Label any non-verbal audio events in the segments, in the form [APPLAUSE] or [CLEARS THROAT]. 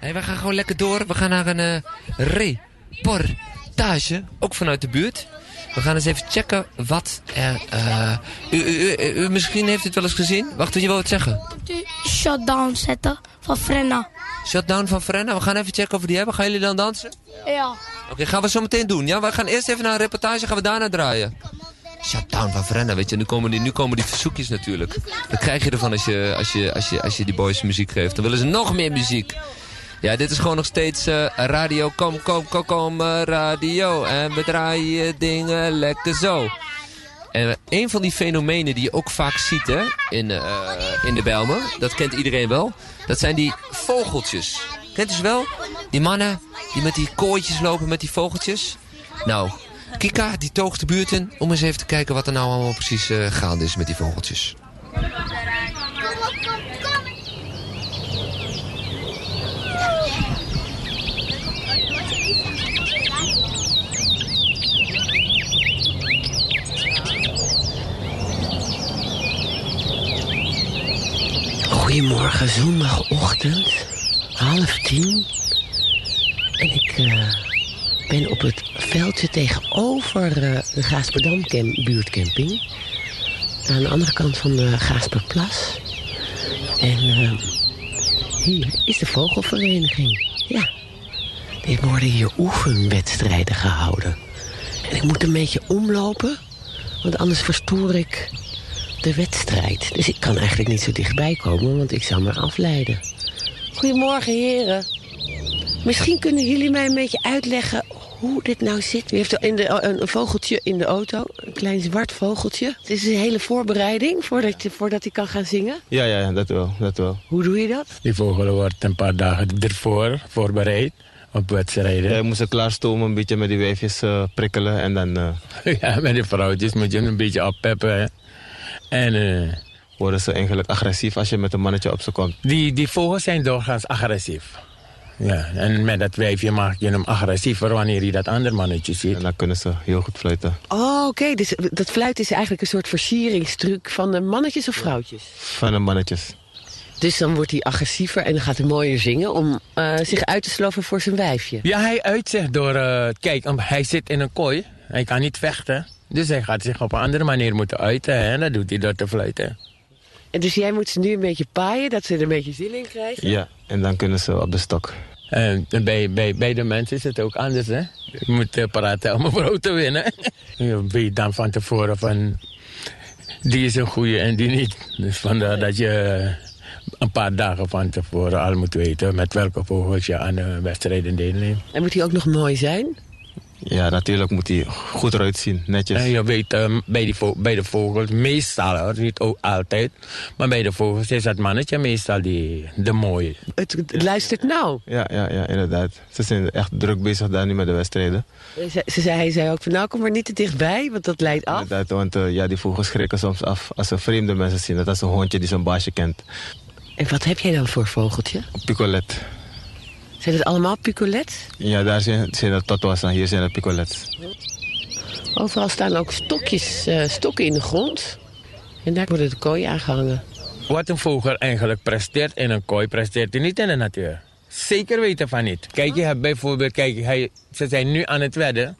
Nee, we gaan gewoon lekker door. We gaan naar een uh, reportage, ook vanuit de buurt. We gaan eens even checken wat er... Uh, u, u, u, misschien heeft u het wel eens gezien. Wacht, je wil het zeggen? Shutdown zetten van Frenna. Shutdown van Frenna? We gaan even checken of we die hebben. Gaan jullie dan dansen? Ja. Oké, gaan we zo meteen doen. Ja, we gaan eerst even naar een reportage. Gaan we daarna draaien. Shutdown van Frenna, weet je. Nu komen die, nu komen die verzoekjes natuurlijk. Dat krijg je ervan als je, als, je, als, je, als je die boys muziek geeft. Dan willen ze nog meer muziek. Ja, dit is gewoon nog steeds uh, radio. Kom, kom, kom, kom, uh, radio. En we draaien dingen lekker zo. En een van die fenomenen die je ook vaak ziet hè, in, in de Belmen, dat kent iedereen wel. Dat zijn die vogeltjes. Kent u ze wel? Die mannen die met die kooitjes lopen met die vogeltjes. Nou, Kika die toogt de buurt in om eens even te kijken wat er nou allemaal precies gaande is met die vogeltjes. Goedemorgen, zondagochtend, half tien. En ik uh, ben op het veldje tegenover uh, de Gaasperdam buurtcamping. Aan de andere kant van de Gaasperplas. En uh, hier is de vogelvereniging. Ja, er worden hier oefenwedstrijden gehouden. En ik moet een beetje omlopen, want anders verstoor ik de wedstrijd. Dus ik kan eigenlijk niet zo dichtbij komen, want ik zou me afleiden. Goedemorgen, heren. Misschien kunnen jullie mij een beetje uitleggen hoe dit nou zit. U heeft in de, een, vogeltje in de auto, een klein zwart vogeltje. Het is een hele voorbereiding voordat, je, voordat hij kan gaan zingen? Ja, ja, dat wel, dat wel. Hoe doe je dat? Die vogel wordt een paar dagen ervoor voorbereid op wedstrijden. Ja, moest klaarstomen, een beetje met die weefjes uh, prikkelen en dan... Uh... [LAUGHS] ja, met die vrouwtjes moet je een beetje oppeppen. En... Uh, Worden ze eigenlijk agressief als je met een mannetje op ze komt? Die, die vogels zijn doorgaans agressief. Ja, en met dat wijfje maak je hem agressiever wanneer hij dat andere mannetje ziet. En dan kunnen ze heel goed fluiten. Oh, oké. Dus dat fluiten is eigenlijk een soort versieringstruc van de mannetjes of vrouwtjes? Van de mannetjes. Dus dan wordt hij agressiever en dan gaat hij mooier zingen om uh, zich uit te sloven voor zijn wijfje. Ja, hij uitzegt door... Uh, kijk, hij zit in een kooi. Hij kan niet vechten. Dus hij gaat zich op een andere manier moeten uiten. En dat doet hij door te fluiten. En dus jij moet ze nu een beetje paaien, dat ze er een beetje zin in krijgen? Ja, en dan kunnen ze op de stok. En bij, bij, bij de mensen is het ook anders, hè? Je moet uh, praten om een vrouw te winnen. [LAUGHS] je weet dan van tevoren van... Die is een goede en die niet. Dus vandaar dat je een paar dagen van tevoren al moet weten... met welke vogels je aan de wedstrijden deelneemt. En moet hij ook nog mooi zijn? Ja, natuurlijk moet hij goed eruit zien, netjes. En je weet, um, bij, die bij de vogels, meestal, hoor, niet ook altijd... maar bij de vogels is dat mannetje meestal die, de mooie. Het, het luistert nou. Ja, ja, ja, inderdaad. Ze zijn echt druk bezig daar nu met de wedstrijden. Ze, ze zei, hij zei ook van, nou kom er niet te dichtbij, want dat leidt af. Inderdaad, want uh, ja, die vogels schrikken soms af als ze vreemde mensen zien. Dat is een hondje die zijn baasje kent. En wat heb jij dan voor vogeltje? Picolet. Zijn het allemaal picolets? Ja, daar zijn, zijn er toto's en hier zijn er picolets. Overal staan ook stokjes, uh, stokken in de grond. En daar worden de kooi aangehangen. Wat een vogel eigenlijk presteert in een kooi, presteert hij niet in de natuur. Zeker weten van niet. Kijk, je hebt bijvoorbeeld, kijk, hij, ze zijn nu aan het wedden.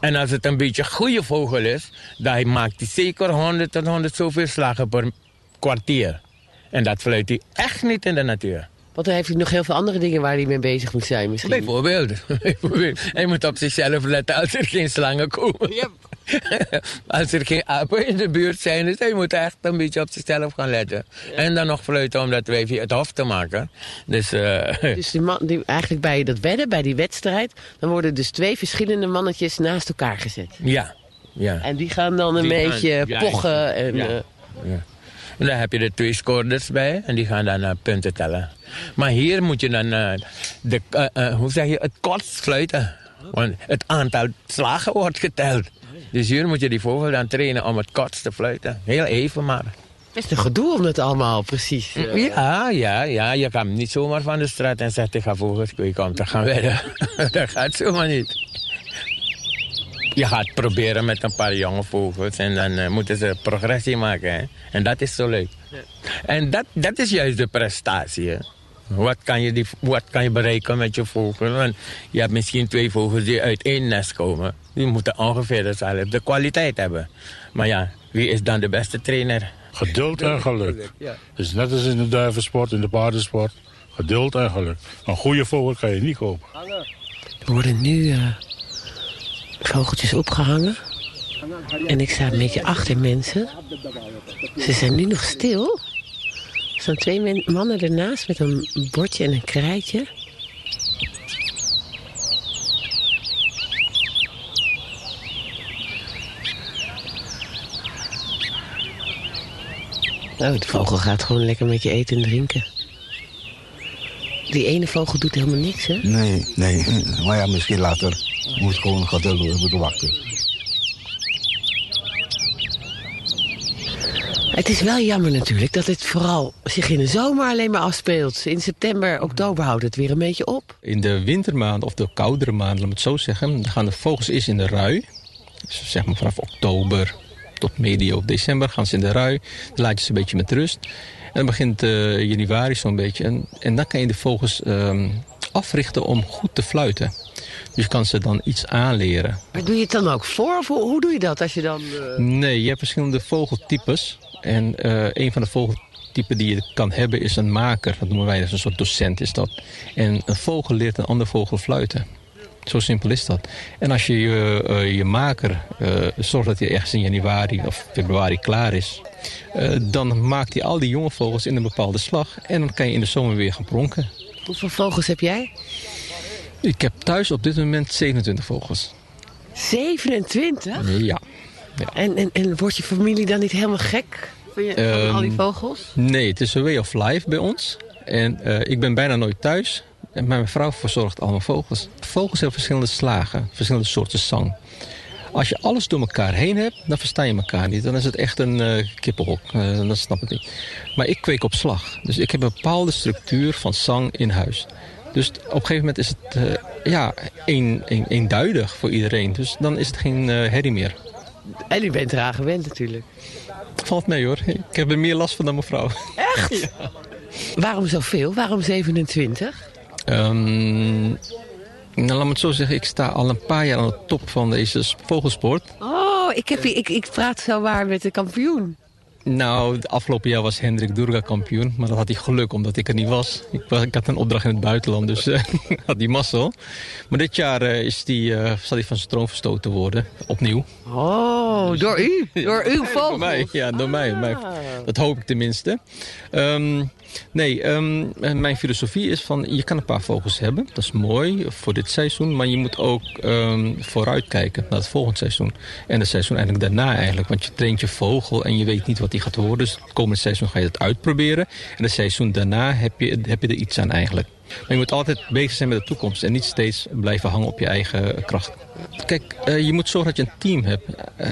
En als het een beetje goede vogel is, dan maakt hij zeker 100 tot 100 zoveel slagen per kwartier. En dat fluit hij echt niet in de natuur. Want dan heeft hij nog heel veel andere dingen waar hij mee bezig moet zijn misschien. Bijvoorbeeld. [LAUGHS] hij moet op zichzelf letten als er geen slangen komen. Yep. [LAUGHS] als er geen apen in de buurt zijn, dus hij moet echt een beetje op zichzelf gaan letten. En dan nog fluiten om dat wijfje het hof te maken. Dus, uh... [LAUGHS] dus die man, die, eigenlijk bij dat wedden, bij die wedstrijd... dan worden dus twee verschillende mannetjes naast elkaar gezet. Ja. ja. En die gaan dan een beetje pochen. En, ja. Uh... ja. En dan heb je de twee scorers bij en die gaan dan uh, punten tellen. Maar hier moet je dan uh, de, uh, hoe zeg je, het kortst fluiten. Want het aantal slagen wordt geteld. Dus hier moet je die vogel dan trainen om het kortst te fluiten. Heel even maar. Het is een gedoe om het allemaal precies... Ja, ja, ja. Je kan niet zomaar van de straat en zeggen, ik ga vogels kweken om te gaan wedden. [LAUGHS] dat gaat zomaar niet je gaat proberen met een paar jonge vogels en dan uh, moeten ze progressie maken. Hè? En dat is zo leuk. Ja. En dat, dat is juist de prestatie. Hè? Wat kan, je die, wat kan je bereiken met je vogel? Want je hebt misschien twee vogels die uit één nest komen. Die moeten ongeveer dezelfde kwaliteit hebben. Maar ja, wie is dan de beste trainer? Geduld en geluk. Het is net als in de duivensport, in de paardensport. Geduld en geluk. Een goede vogel kan je niet kopen. Er worden nu eh, vogeltjes opgehangen. En ik sta een beetje achter mensen. Ze zijn nu nog stil. Er staan twee mannen ernaast met een bordje en een krijtje. Nou, de vogel gaat gewoon lekker met je eten en drinken. Die ene vogel doet helemaal niks, hè? Nee, nee. [LAUGHS] Maar ja, misschien later moet gewoon geduld moeten wachten. Het is wel jammer natuurlijk dat het vooral zich in de zomer alleen maar afspeelt. In september, oktober houdt het weer een beetje op. In de wintermaanden of de koudere maanden, laat me het zo zeggen, dan gaan de vogels eerst in de rui. Dus zeg maar vanaf oktober tot medio december gaan ze in de rui. Dan laat je ze een beetje met rust. En dan begint eh, januari zo'n beetje. En, en dan kan je de vogels ehm, africhten om goed te fluiten. Dus je kan ze dan iets aanleren. Maar doe je het dan ook voor? Of hoe, hoe doe je dat als je dan... eh, Nee, je hebt verschillende vogeltypes. En eh, een van de vogeltypen die je kan hebben is een maker. Dat noemen wij, is een soort docent is dat. En een vogel leert een ander vogel fluiten. Zo simpel is dat. En als je je, eh, je maker zorgt dat hij ergens in januari of februari klaar is... dan maakt hij al die jonge vogels in een bepaalde slag. En dan kan je in de zomer weer gaan pronken. Hoeveel vogels heb jij? Ik heb thuis op dit moment 27 vogels. 27? Ja. En, en, en wordt je familie dan niet helemaal gek van, je, van al die Ehm, vogels? Nee, het is een way of life bij ons. En eh, ik ben bijna nooit thuis. En mijn vrouw verzorgt allemaal vogels. Vogels hebben verschillende slagen, verschillende soorten zang. Als je alles door elkaar heen hebt, dan versta je elkaar niet. Dan is het echt een eh kippenhok. Eh, dat snap ik niet. Maar ik kweek op slag. Dus ik heb een bepaalde structuur van zang in huis. Dus op een gegeven moment is het eh, ja, een, een, eenduidig voor iedereen. Dus dan is het geen eh, herrie meer. En u bent eraan gewend natuurlijk. Valt mee hoor. Ik heb er meer last van dan mevrouw. Echt? [LAUGHS] Waarom zoveel? Waarom 27? Ehm, nou, laat me het zo zeggen. Ik sta al een paar jaar aan de top van deze vogelsport. Oh, ik, heb, ik, ik praat zo waar met de kampioen. Nou, het afgelopen jaar was Hendrik Durga kampioen. Maar dat had hij geluk omdat ik er niet was. Ik, was, ik had een opdracht in het buitenland, dus eh, [LAUGHS] had die mazzel. Maar dit jaar eh, is die, eh, zal hij van zijn troon verstoten worden. Opnieuw. Oh, door u? [LAUGHS] Door uw vogel? Door mij, ja, door mij. mij. Dat hoop ik tenminste. Ehm, nee, ehm, mijn filosofie is van... je kan een paar vogels hebben, dat is mooi voor dit seizoen... maar je moet ook ehm, vooruitkijken naar het volgende seizoen. En het seizoen eigenlijk daarna eigenlijk. Want je traint je vogel en je weet niet wat die gaat worden. Dus het komende seizoen ga je het uitproberen. En het seizoen daarna heb je, heb je er iets aan eigenlijk. Maar je moet altijd bezig zijn met de toekomst... en niet steeds blijven hangen op je eigen kracht. Kijk, eh, je moet zorgen dat je een team hebt. Eh,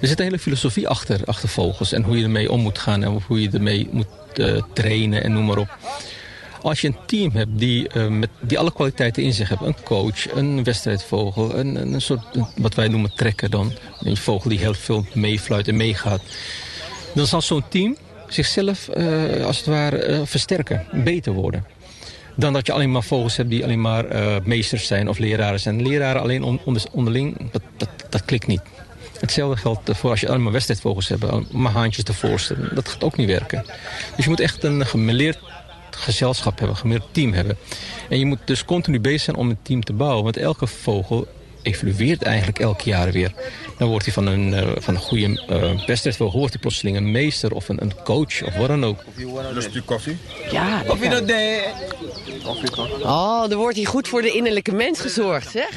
er zit een hele filosofie achter, achter vogels... en hoe je ermee om moet gaan en hoe je ermee moet eh, trainen en noem maar op. Als je een team hebt die, met, die alle kwaliteiten in zich heeft... een coach, een wedstrijdvogel, een, een soort wat wij noemen trekker dan... een vogel die heel veel meefluit en meegaat... dan zal zo'n team zichzelf als het ware versterken, beter worden dan dat je alleen maar vogels hebt die alleen maar eh, meesters zijn of leraren zijn. Leraren alleen on- onder- onderling, dat, dat, klikt niet. Hetzelfde geldt voor als je alleen maar wedstrijdvogels hebt, om maar haantjes te. Dat gaat ook niet werken. Dus je moet echt een gemeleerd gezelschap hebben, een gemeleerd team hebben. En je moet dus continu bezig zijn om een team te bouwen. Want elke vogel evolueert eigenlijk elk jaar weer. Dan wordt hij van een, eh, van een goede eh wedstrijdvogel, wordt hij plotseling een meester of een, een coach of wat dan ook. Lust u koffie? Ja. Of je dat deed. Oh, er wordt hier goed voor de innerlijke mens gezorgd, zeg.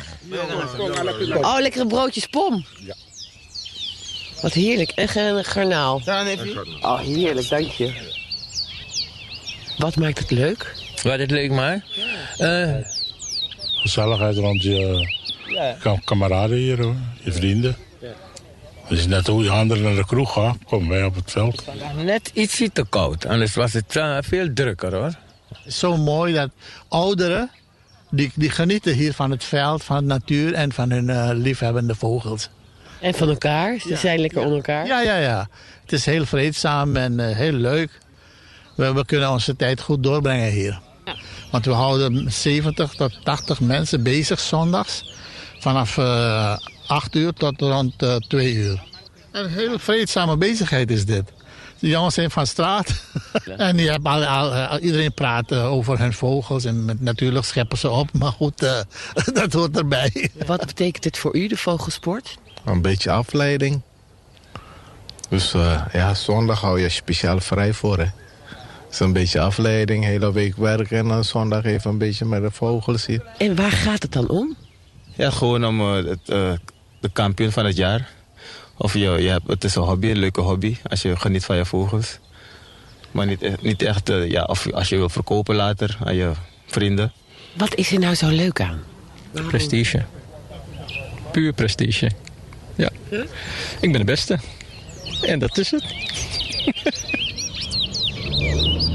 Oh, lekkere broodjes pom. Wat heerlijk. En ge- een garnaal. Oh, heerlijk, dank je. Wat maakt het leuk? Wat het leuk maar. Eh, Gezelligheid rond je kam- kameraden hier, hoor. je vrienden. Het is net hoe je anderen naar de kroeg gaat, komen wij op het veld. net ietsje te koud. Anders was het eh, veel drukker hoor. zo mooi dat ouderen, die, die genieten hier van het veld, van de natuur en van hun eh, liefhebbende vogels. En van elkaar. Ze zijn lekker onder elkaar. Ja, ja, ja. Het is heel vreedzaam en eh, heel leuk. We, we kunnen onze tijd goed doorbrengen hier. Want we houden 70 tot 80 mensen bezig zondags. Vanaf uh, 8 uur tot rond uh, 2 uur. Een hele vreedzame bezigheid is dit. De jongens zijn van straat. [LAUGHS] en die hebben al, al, iedereen praat uh, over hun vogels. En met, natuurlijk scheppen ze op. [LAUGHS] Maar goed, uh, [LAUGHS] dat hoort erbij. Wat betekent het voor u, de vogelsport? Een beetje afleiding. Dus uh, ja, zondag hou je speciaal vrij voor. Hè. Het is een beetje afleiding, hele week werken en dan zondag even een beetje met de vogels hier. En waar gaat het dan om? Ja, gewoon om uh, het, uh, de kampioen van het jaar. Of je, je hebt, het is een hobby, een leuke hobby, als je geniet van je vogels. Maar niet, niet echt, ja, of als je wil verkopen later aan je vrienden. Wat is er nou zo leuk aan? Waarom? Prestige. Puur prestige. Ja. Huh? Ik ben de beste. En dat is het. [LAUGHS]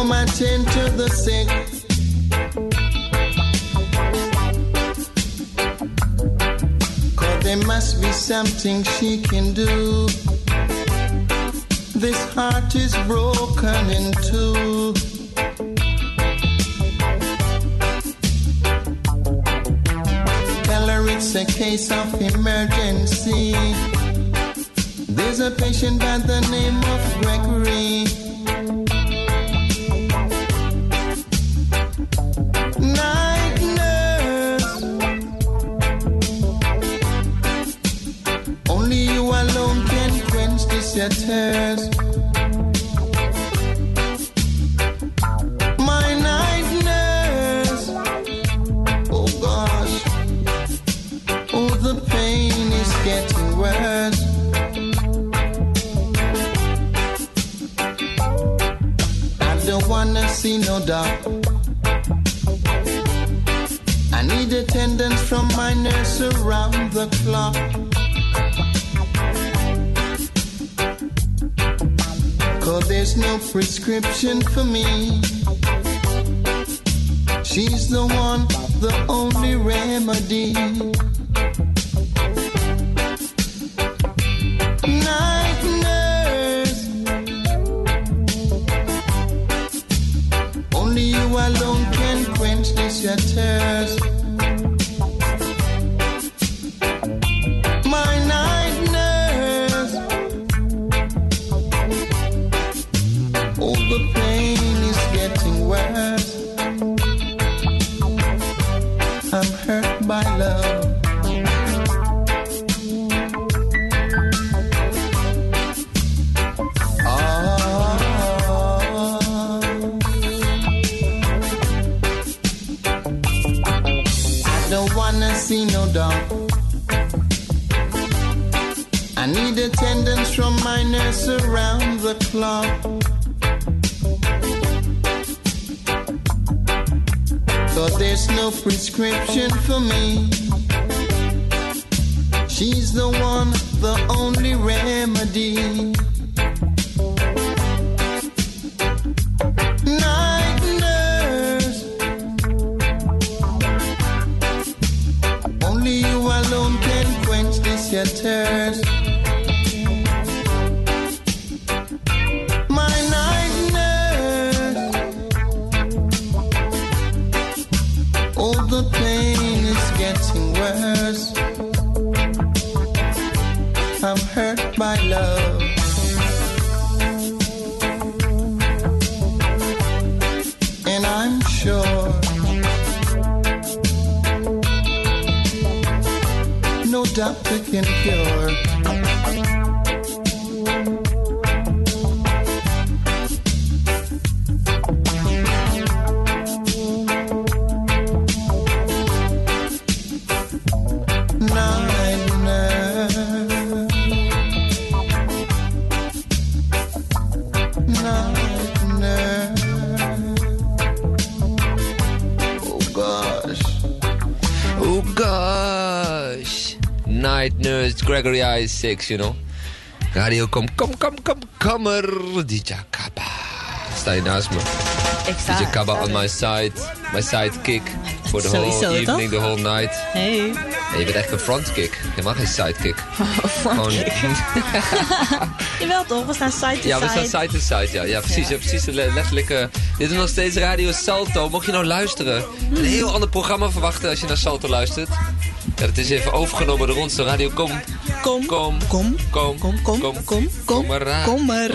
Come and tend to the sick. Cause there must be something she can do. This heart is broken in two. Tell her it's a case of emergency. There's a patient by the name of Gregory. Worse. I don't wanna see no doubt. I need attendance from my nurse around the clock. Cause there's no prescription for me. She's the one, the only remedy. Night Nurse, Gregory Isaacs, you know. Radio, kom, kom, kom, kom, kom er. DJ Kappa. Sta je naast me? Ik sta, DJ Kappa sta on my side. My sidekick. For the Sowieso, whole evening, toch? the whole night. Hey. En je bent echt een frontkick. Je mag geen sidekick. [LAUGHS] Gewoon- [LAUGHS] Jawel toch, we staan side to Ja, we side. staan side to side, ja. Ja, precies. Ja. precies de le- letterlijke... Dit is nog steeds Radio Salto. Mocht je nou luisteren, een heel ander programma verwachten als je naar Salto luistert. Dat is even overgenomen door ons, de Radio Kom. Kom, kom, kom, kom, kom, kom, kom, kom, kom Kom maar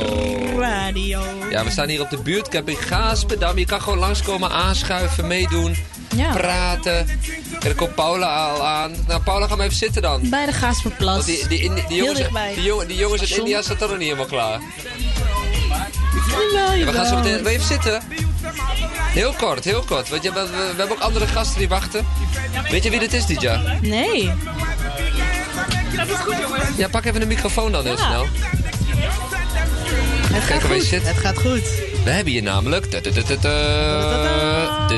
radio. Ja, we staan hier op de buurtcamping Gaaspedam. Je kan gewoon langskomen, aanschuiven, meedoen, Ja. praten. En er komt Paula al aan. Nou, Paula, ga maar even zitten dan. Bij de Gaasperplas. Want die, die, die, die, jongens, die, jongen, die jongens uit. India zitten nog niet helemaal klaar. We gaan zo meteen... Even zitten? Heel kort, heel kort. Want je, we, we hebben ook andere gasten die wachten. Weet je wie dit is, Dija? Nee. Ja, pak even de microfoon dan heel Ja. snel. Het gaat goed. zit. Het gaat goed. We hebben hier namelijk... De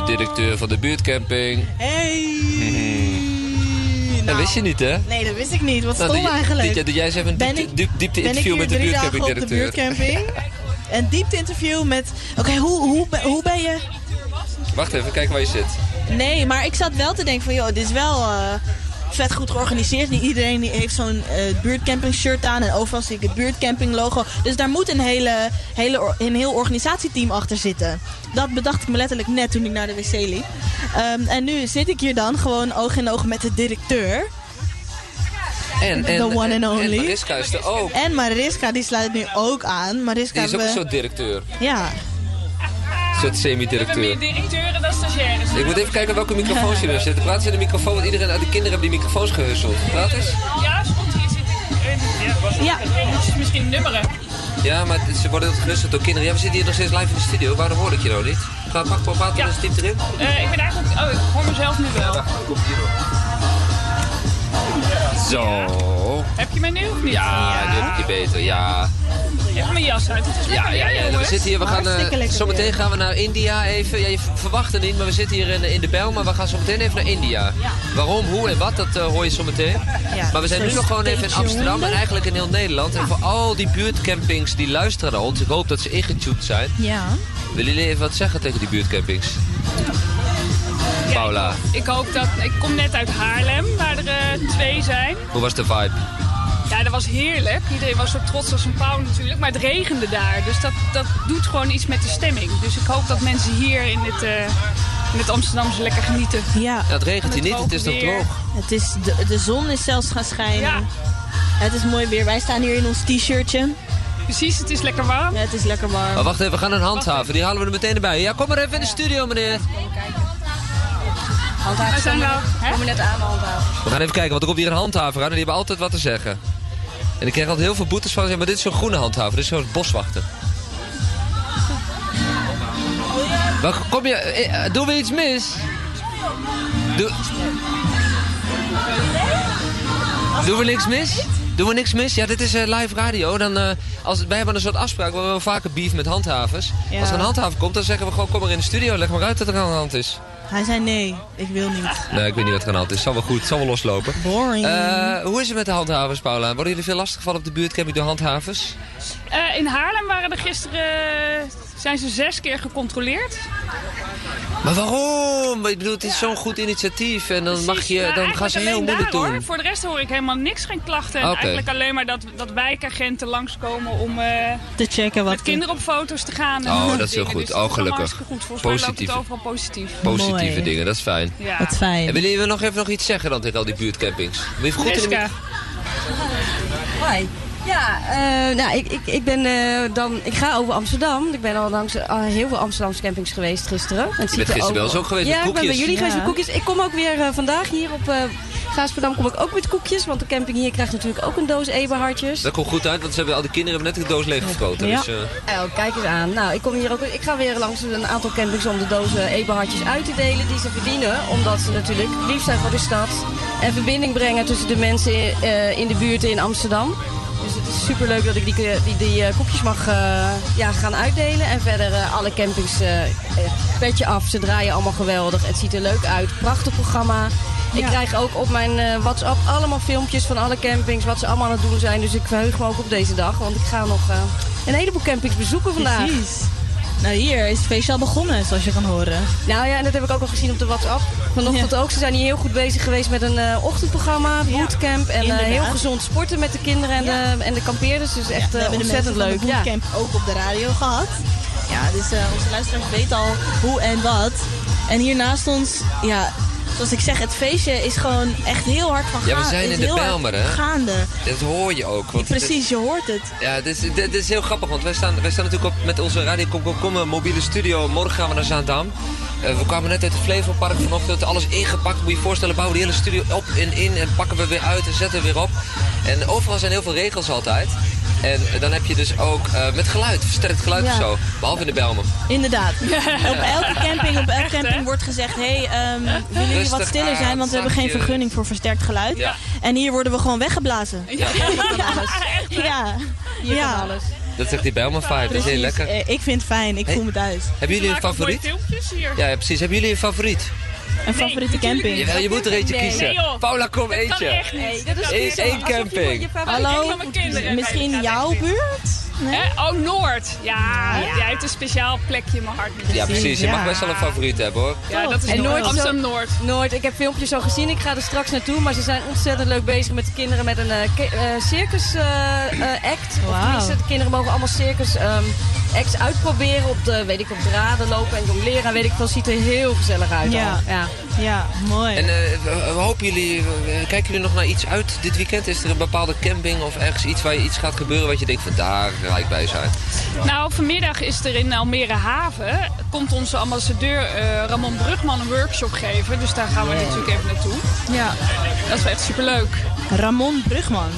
directeur van de buurtcamping. Hey. [LAUGHS] Dat wist je niet, hè? Nee, dat wist ik niet. Wat Nou, stom eigenlijk. doe jij eens even een Ben diepte, ik- diep- diepte ben ik interview hier met de buurtcamping-directeur. [LAUGHS] Een diepte interview met... Oké, hoe, hoe, ben- hoe ben je... Wacht even, kijk waar je zit. Nee, maar ik zat wel te denken van... joh, dit is wel eh, vet goed georganiseerd. Niet iedereen die heeft zo'n eh, buurtcamping shirt aan. En overal zie ik het buurtcamping logo. Dus daar moet een, hele, hele, een heel organisatieteam achter zitten. Dat bedacht ik me letterlijk net toen ik naar de wc liep. Ehm, en nu zit ik hier dan gewoon oog in oog met de directeur. En, en, The one and only. En Mariska is er ook. En Mariska, die sluit nu ook aan. Mariska Die is ook een soort directeur. Ja. Een soort semi-directeur. directeuren dan stagiaires. Ik moet even kijken welke microfoons je er zitten. Praat eens in de microfoon, want iedereen uit de kinderen hebben die microfoons gehusseld. Praat eens. Ja, is goed. Hier zit Ja. ja. Moet je misschien nummeren. Ja, maar het- ze worden gehusseld door kinderen. Ja, we zitten hier nog steeds live in de studio. Waarom hoor ik je nou niet? Ga, pak praten, Ja. ja. diep erin. Eh, ik ben eigenlijk... Oh, ik hoor mezelf nu wel. Zo. Heb je mij nu of niet? Ja, nu heb ik je beter. Ja, Even mijn jas uit. Het is ja, ja. ja. We zitten hier, we gaan, eh, zometeen gaan we naar India even. Ja, je verwacht het niet, maar we zitten hier in, in de bel. Maar we gaan zo meteen even naar India. Waarom, hoe en wat, dat eh, hoor je zo meteen. Ja, Maar we zijn dus nu nog gewoon even in Amsterdam en eigenlijk in heel Nederland. En voor al die buurtcampings die luisteren naar ons, ik hoop dat ze ingetuned zijn. Ja. Willen jullie even wat zeggen tegen die buurtcampings? Paula, Ik hoop dat... Ik kom net uit Haarlem, waar er eh, twee zijn. hoe was de vibe? Ja, dat was heerlijk. Iedereen was zo trots als een pauw natuurlijk. Maar het regende daar. Dus dat, dat doet gewoon iets met de stemming. Dus ik hoop dat mensen hier in het, eh, in het Amsterdamse lekker genieten. Ja. Ja, het regent hier niet, het is nog droog. Het is de, de zon is zelfs gaan schijnen. Ja. Het is mooi weer. Wij staan hier in ons t-shirtje. Precies, het is lekker warm. Ja, het is lekker warm. Maar wacht even, we gaan een handhaven. Die halen we er meteen erbij. Ja, kom maar even in de studio, meneer. We zijn nou... Hè? Kom net aan, handhaven. We gaan even kijken, want er komt hier een handhaver aan en die hebben altijd wat te zeggen. En ik krijg altijd heel veel boetes van ze, maar dit is zo'n groene handhaver, dit is zo'n boswachter. Kom je? eh, eh, Doen we iets mis? Doe... Doen we niks mis? Doen we niks mis? Ja, dit is eh, live radio. Dan, eh, als, wij hebben een soort afspraak, we hebben wel vaker beef met handhavers. Ja. Als er een handhaver komt, dan zeggen we gewoon, kom maar in de studio, leg maar uit dat er aan de hand is. Hij zei nee, ik wil niet. Nee, ik weet niet wat er aan de hand is. Zal wel goed, zal wel loslopen. Boring. Eh, hoe is het met de handhavers, Paula? Worden jullie veel lastiggevallen op de buurtcamping door handhavers? Eh, in Haarlem waren er gisteren... zijn ze zes keer gecontroleerd. Maar waarom? Ik bedoel, het is zo'n goed initiatief en dan, mag je, Nou, dan gaan ze heel moeilijk daar, doen. Hoor. Voor de rest hoor ik helemaal niks, geen klachten. Eigenlijk alleen maar dat, dat wijkagenten langskomen om eh, Te checken wat... met kinderen op foto's te gaan. en Oh, dat dat is heel goed. Dus Oh, dat is gelukkig. goed. Volgens mij loopt Positief. het overal positief. Positieve Mooi. dingen, dat is fijn. Ja. Wat fijn. En willen jullie nog even nog iets zeggen dan tegen al die buurtcampings? Wil je even goed in de Jessica. Ja, eh, nou, ik, ik, ik ben eh, dan, ik ga over Amsterdam. Ik ben al langs eh, heel veel Amsterdamse campings geweest gisteren. En het bent ziet er gisteren wel eens ook geweest ja, met ik ben bij koekjes. jullie geweest Ja. met koekjes. Ik kom ook weer vandaag hier op eh Gaasperdam kom ik ook met koekjes. Want de camping hier krijgt natuurlijk ook een doos eberhartjes. Dat komt goed uit, want ze hebben, al die kinderen hebben net de doos leeggefroten. Ja. Dus, eh, Oh, kijk eens aan. Nou, ik kom hier ook. Ik ga weer langs een aantal campings om de dozen eberhartjes uit te delen die ze verdienen. Omdat ze natuurlijk lief zijn voor de stad. En verbinding brengen tussen de mensen eh, in de buurten in Amsterdam. Dus het is super leuk dat ik die, die, die eh, koekjes mag eh, ja, gaan uitdelen. En verder eh, alle campings eh, eh, petje af. Ze draaien allemaal geweldig. Het ziet er leuk uit. Prachtig programma. Ik krijg ook op mijn eh, WhatsApp allemaal filmpjes van alle campings. Wat ze allemaal aan het doen zijn. Dus ik verheug me ook op deze dag. Want ik ga nog eh, een heleboel campings bezoeken vandaag. Precies. Nou, hier is het feestje al begonnen, zoals je kan horen. Nou ja, en dat heb ik ook al gezien op de WhatsApp. Vanochtend ook. Ze zijn hier heel goed bezig geweest met een eh, ochtendprogramma, bootcamp. En eh, heel gezond sporten met de kinderen en, de, en de kampeerders. Dus echt we eh, ontzettend leuk. de bootcamp ook op de radio gehad. Ja, dus onze luisteraars weten al hoe en wat. En hier naast ons, ja, zoals ik zeg, het feestje is gewoon echt heel hard van Ja, gaan- we zijn in de Bijlmer, hè? Gaande. Dat hoor je ook. Want Precies, je hoort het. Ja, dit is, dit is heel grappig, want wij staan, wij staan natuurlijk op met onze Radio Kom Kom mobiele studio. Morgen gaan we naar Zaandam. Eh, we kwamen net uit het Flevopark vanochtend, alles ingepakt. Moet je je voorstellen, bouwen die hele studio op en in en pakken we weer uit en zetten we weer op. En overal zijn heel veel regels altijd. En dan heb je dus ook eh, met geluid, versterkt geluid Ja. of zo. Behalve in de Bijlmer. Inderdaad. [LAUGHS] Op elke camping, op elke camping wordt gezegd... hé, ehm, willen jullie wat stiller zijn, want we hebben geen vergunning voor versterkt geluid. Ja. En hier worden we gewoon weggeblazen. Ja. Ja, [LAUGHS] Hier ja. alles. Dat is echt die Bijlmer vibe, dat is heel lekker. Eh, Ik vind het fijn, ik Hey. voel me thuis. Hebben jullie een favoriet? filmpjes hier. Ja, ja, precies. Hebben jullie een favoriet? Een favoriete camping? Jawel, je moet er eentje Nee. kiezen. Paula, kom Dat kan eentje. echt niet. Nee, dat is Eén- camping. Hallo, misschien jouw buurt? Oh, Noord. Ja, jij hebt een speciaal plekje in mijn hart. Ja, precies. Je Ja. mag best wel een favoriet hebben, hoor. Ja, dat is En Noord. Amsterdam-Noord. Noord, ik heb filmpjes al gezien. Ik ga er straks naartoe. Maar ze zijn ontzettend leuk bezig met de kinderen met een eh, eh, circus eh, eh, act. Of tenminste, de kinderen mogen allemaal circus ehm, acts uitproberen. Op de, weet ik, op draden lopen en jongleren. En weet ik veel, ziet er heel gezellig uit. Ja. ja. Ja, mooi. En eh, hopen jullie, kijken jullie nog naar iets uit dit weekend? Is er een bepaalde camping of ergens iets waar je iets gaat gebeuren wat je denkt van daar bij zijn? Nou, vanmiddag is er in Almere Haven... komt onze ambassadeur eh, Ramon Brugman een workshop geven. Dus daar gaan we natuurlijk even naartoe. ja. Dat is wel echt superleuk. Ramon Brugman.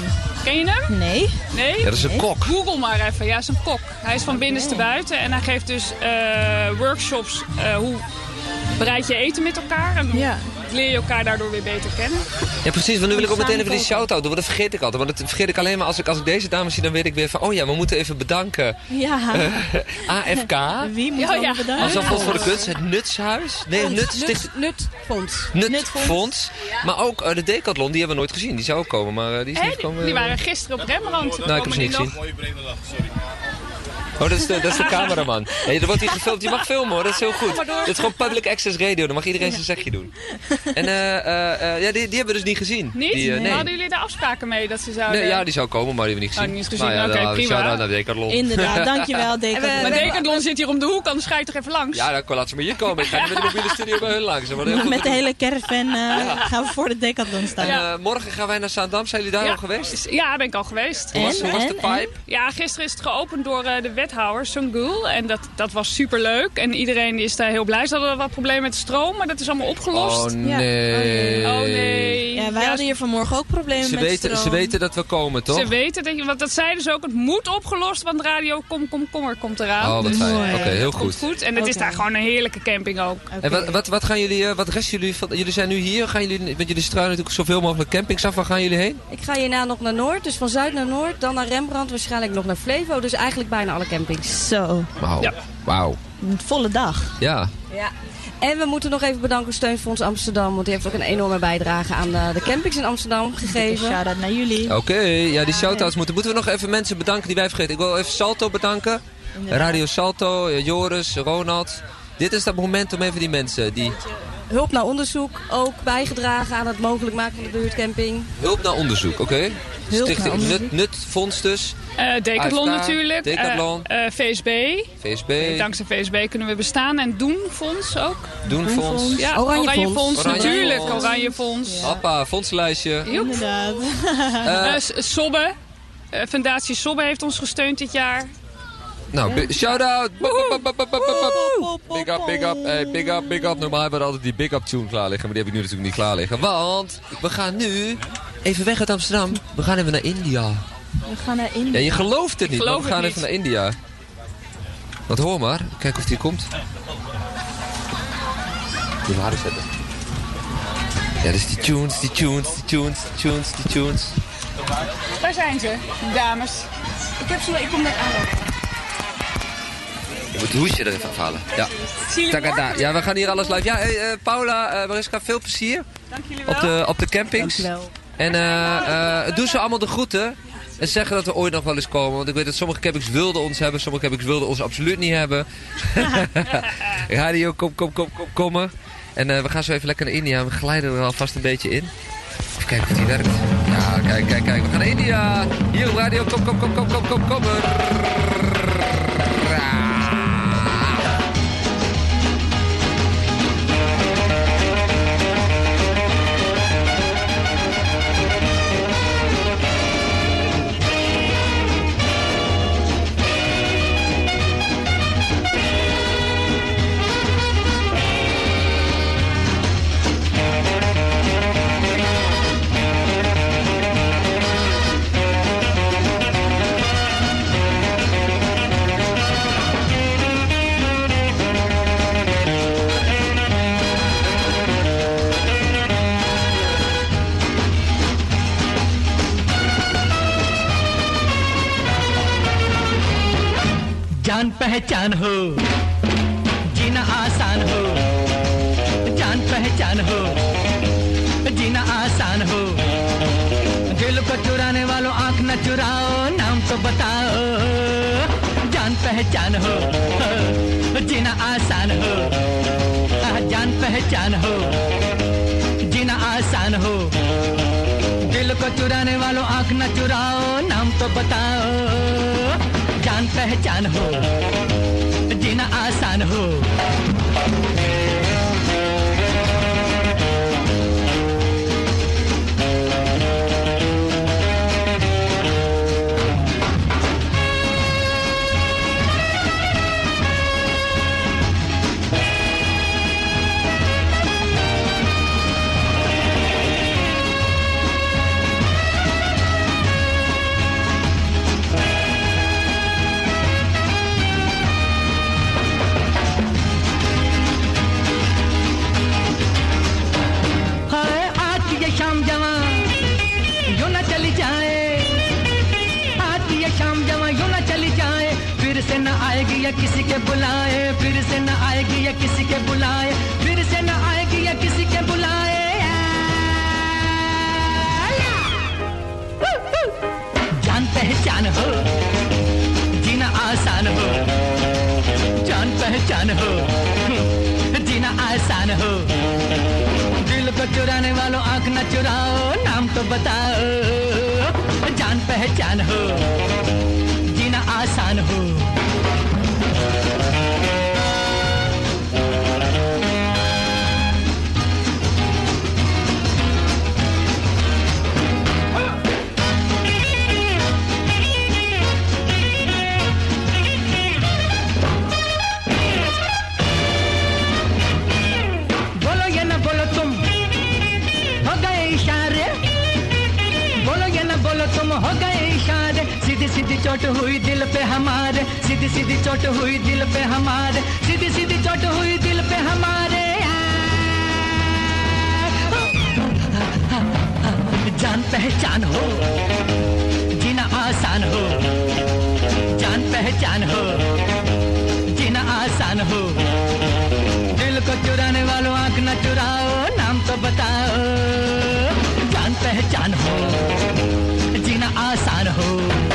Ken je hem? Nee? Nee? Ja, dat is een kok. Google maar even. Ja, hij is een kok. Hij is van binnenste buiten en hij geeft dus eh, workshops eh, hoe bereid je eten met elkaar en Ja. Leer je elkaar daardoor weer beter kennen. Ja, precies. Want nu wil ik ook meteen even die shout-out doen, want dat vergeet ik altijd. Want dat vergeet ik alleen maar als ik, als ik deze dames zie, dan weet ik weer van... Oh ja, we moeten even bedanken. Ja. [LAUGHS] AFK. Wie moet Ja, ja, ja. bedanken? Als Fonds voor de Kunst, het Nutshuis. Nee, het Nut, Sticht- Nut, Nutfonds. Nutfonds. Maar ook eh, de Decathlon, die hebben we nooit gezien. Die zou ook komen, maar eh, die is niet die, gekomen. die waren gisteren op Rembrandt. Nou, ik heb Komen ze niet gezien. nog- Oh, dat is de, dat is de cameraman. Nee, er wordt hier gefilmd. Je mag filmen hoor, dat is heel goed. Dit is gewoon public access radio. Dan mag iedereen zijn zegje doen. En eh, eh, eh, ja, die, die hebben we dus niet gezien. Niet? Die, nee. Hadden jullie daar afspraken mee dat ze zouden... Nee, ja, die zou komen, maar die hebben we niet Oh, gezien. niet gezien. Maar ja, Oké, dan- prima. shout-out naar Decathlon. Inderdaad, [LAUGHS] dankjewel En Decathlon. Maar Decathlon zit hier om de hoek, anders ga je toch even langs? Ja, dan laat ze maar hier komen. Ik ga niet met de mobiele studio bij hun langs. Met de hele caravan eh, gaan we voor de Decathlon staan. morgen gaan wij naar Zaandam. Zijn jullie daar Ja. al geweest? Ja, ben ik al geweest. Hoe was, En, hoe was de pipe? Ja, gisteren is het geopend door eh, de wethouder, Sungul. En dat, dat was superleuk. En iedereen is daar heel blij. Ze hadden wat problemen met de stroom, maar dat is allemaal opgelost. Oh nee. Oh nee. Ja, wij Ja, hadden hier vanmorgen ook problemen Ze met weten, stroom. ze weten dat we komen, toch? Ze weten, dat, je- want dat zeiden ze ook, het moet opgelost, want radio Kom Kom Kommer komt eraan. Oh, wat Dus fijn. Mooi. Oké, heel goed. goed. En het is daar gewoon een heerlijke camping ook. En wat, wat, wat gaan jullie, eh, wat resten jullie van, jullie zijn nu hier, gaan jullie, want jullie struinen natuurlijk zoveel mogelijk campings af, waar gaan jullie heen? Ik ga hierna nog naar Noord. Dus van Zuid naar Noord. Dan naar Rembrandt. Waarschijnlijk nog naar Flevo. Dus eigenlijk bijna alle campings. Zo, Wauw. Ja. Wauw. een volle dag. Ja. Ja. En we moeten nog even bedanken Steunfonds Amsterdam. Want die heeft ook een enorme bijdrage aan de, de campings in Amsterdam gegeven. Shout-out naar jullie. Oké, ja, die shout-outs moeten. Moeten we nog even mensen bedanken die wij vergeten. Ik wil even Salto bedanken. Radio Salto, eh, Joris, Ronald. Dit is dat moment om even die mensen die Hulp naar onderzoek. Ook bijgedragen aan het mogelijk maken van de buurtcamping. hulp naar onderzoek, oké? Stichting onderzoek. Nut, Nut Fonds dus. Eh Decathlon AFK, natuurlijk. Eh, Decathlon. eh, VSB. VSB, Dankzij VSB kunnen we bestaan. En Doen Fonds ook. Doen Fonds. Ja, Oranje Oranje, Fonds. Fonds. Oranje natuurlijk. Fonds. Oranje Fonds. Hoppa, fondslijstje. Joep. Inderdaad. Sobbe. Eh, Fundatie Sobbe heeft ons gesteund dit jaar. Nou, bop, bop. Big up, big up, hey, big up, big up. Normaal hebben we altijd die big up tune klaar liggen, maar die heb ik nu natuurlijk niet klaar liggen. Want we gaan nu even weg uit Amsterdam. We gaan even naar India. We gaan naar Ja, India. je gelooft het niet, geloof maar we gaan even niet. naar India. Wat hoor maar. Kijk of die komt. Die harder zetten. Ja, dus die tunes, die tunes, die tunes, die tunes, die tunes. Daar zijn ze, dames. Ik heb ze, ik kom net aan. Je moet het hoesje er even afhalen. Ja. Takada. Ja, we gaan hier alles live. Ja, hey, eh, Paula, eh Mariska, veel plezier. Dank jullie wel. Op de, op de campings. Dankjewel. En eh eh doe ze allemaal de groeten. En zeggen dat we ooit nog wel eens komen. Want ik weet dat sommige campings wilden ons hebben. Sommige campings wilden ons absoluut niet hebben. [LAUGHS] Radio, kom, kom, kom, kom, komen. En eh, we gaan zo even lekker naar India. We glijden er alvast een beetje in. Even kijken of die werkt. Ja, kijk, kijk, kijk. We gaan naar India. Hier op radio, kom, kom, kom, kom, kom, kom, kom. जान पहचान हो। जीना आसान हो। जान पहचान हो। जीना आसान हो। दिल को चुराने वालों आँख न चुराओ, नाम तो बताओ। जान पहचान हो। जीना आसान हो। जान पहचान हो। जीना आसान हो। दिल को चुराने वालों आँख न चुराओ, नाम तो बताओ। जान पहचान हो जीना आसान हो। या किसी के बुलाए, फिर से न आएगी या किसी के बुलाए, फिर से न आएगी या किसी के बुलाए। जान पहचान हो, जीना आसान हो। जान पहचान हो, जीना आसान हो। दिल को चुराने वालों आँख न चुराओ, नाम तो बताओ। जान पहचान हो, जीना आसान हो। सीधी चोट हुई दिल पे हमारे, सीधी सीधी चोट हुई दिल पे हमारे, सीधी सीधी चोट हुई दिल पे हमारे जान पहचान हो, जीना आसान हो, जान पहचान हो, जीना आसान हो। दिल को चुराने वालों आँख न चुराओ, नाम तो बताओ। जान पहचान हो, जीना आसान हो।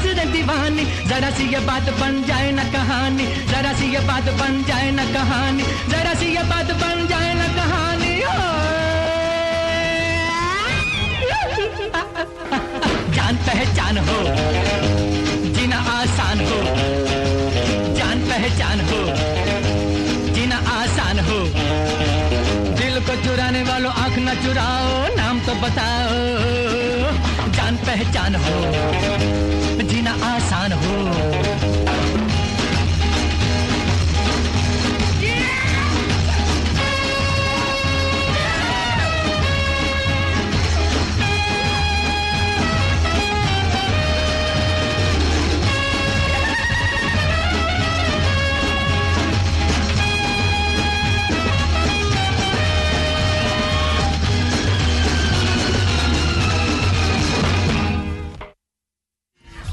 देखी दीवानी, जरा सी ये बात बन जाए ना कहानी, जरा सी ये बात बन जाए ना कहानी, जरा सी ये बात बन जाए ना कहानी [LAUGHS] जान पहचान हो, जीना आसान हो, जान पहचान हो, जीना आसान हो। दिल को चुराने वालों आँख न चुराओ, नाम तो बताओ, जान पहचान हो आसान हो।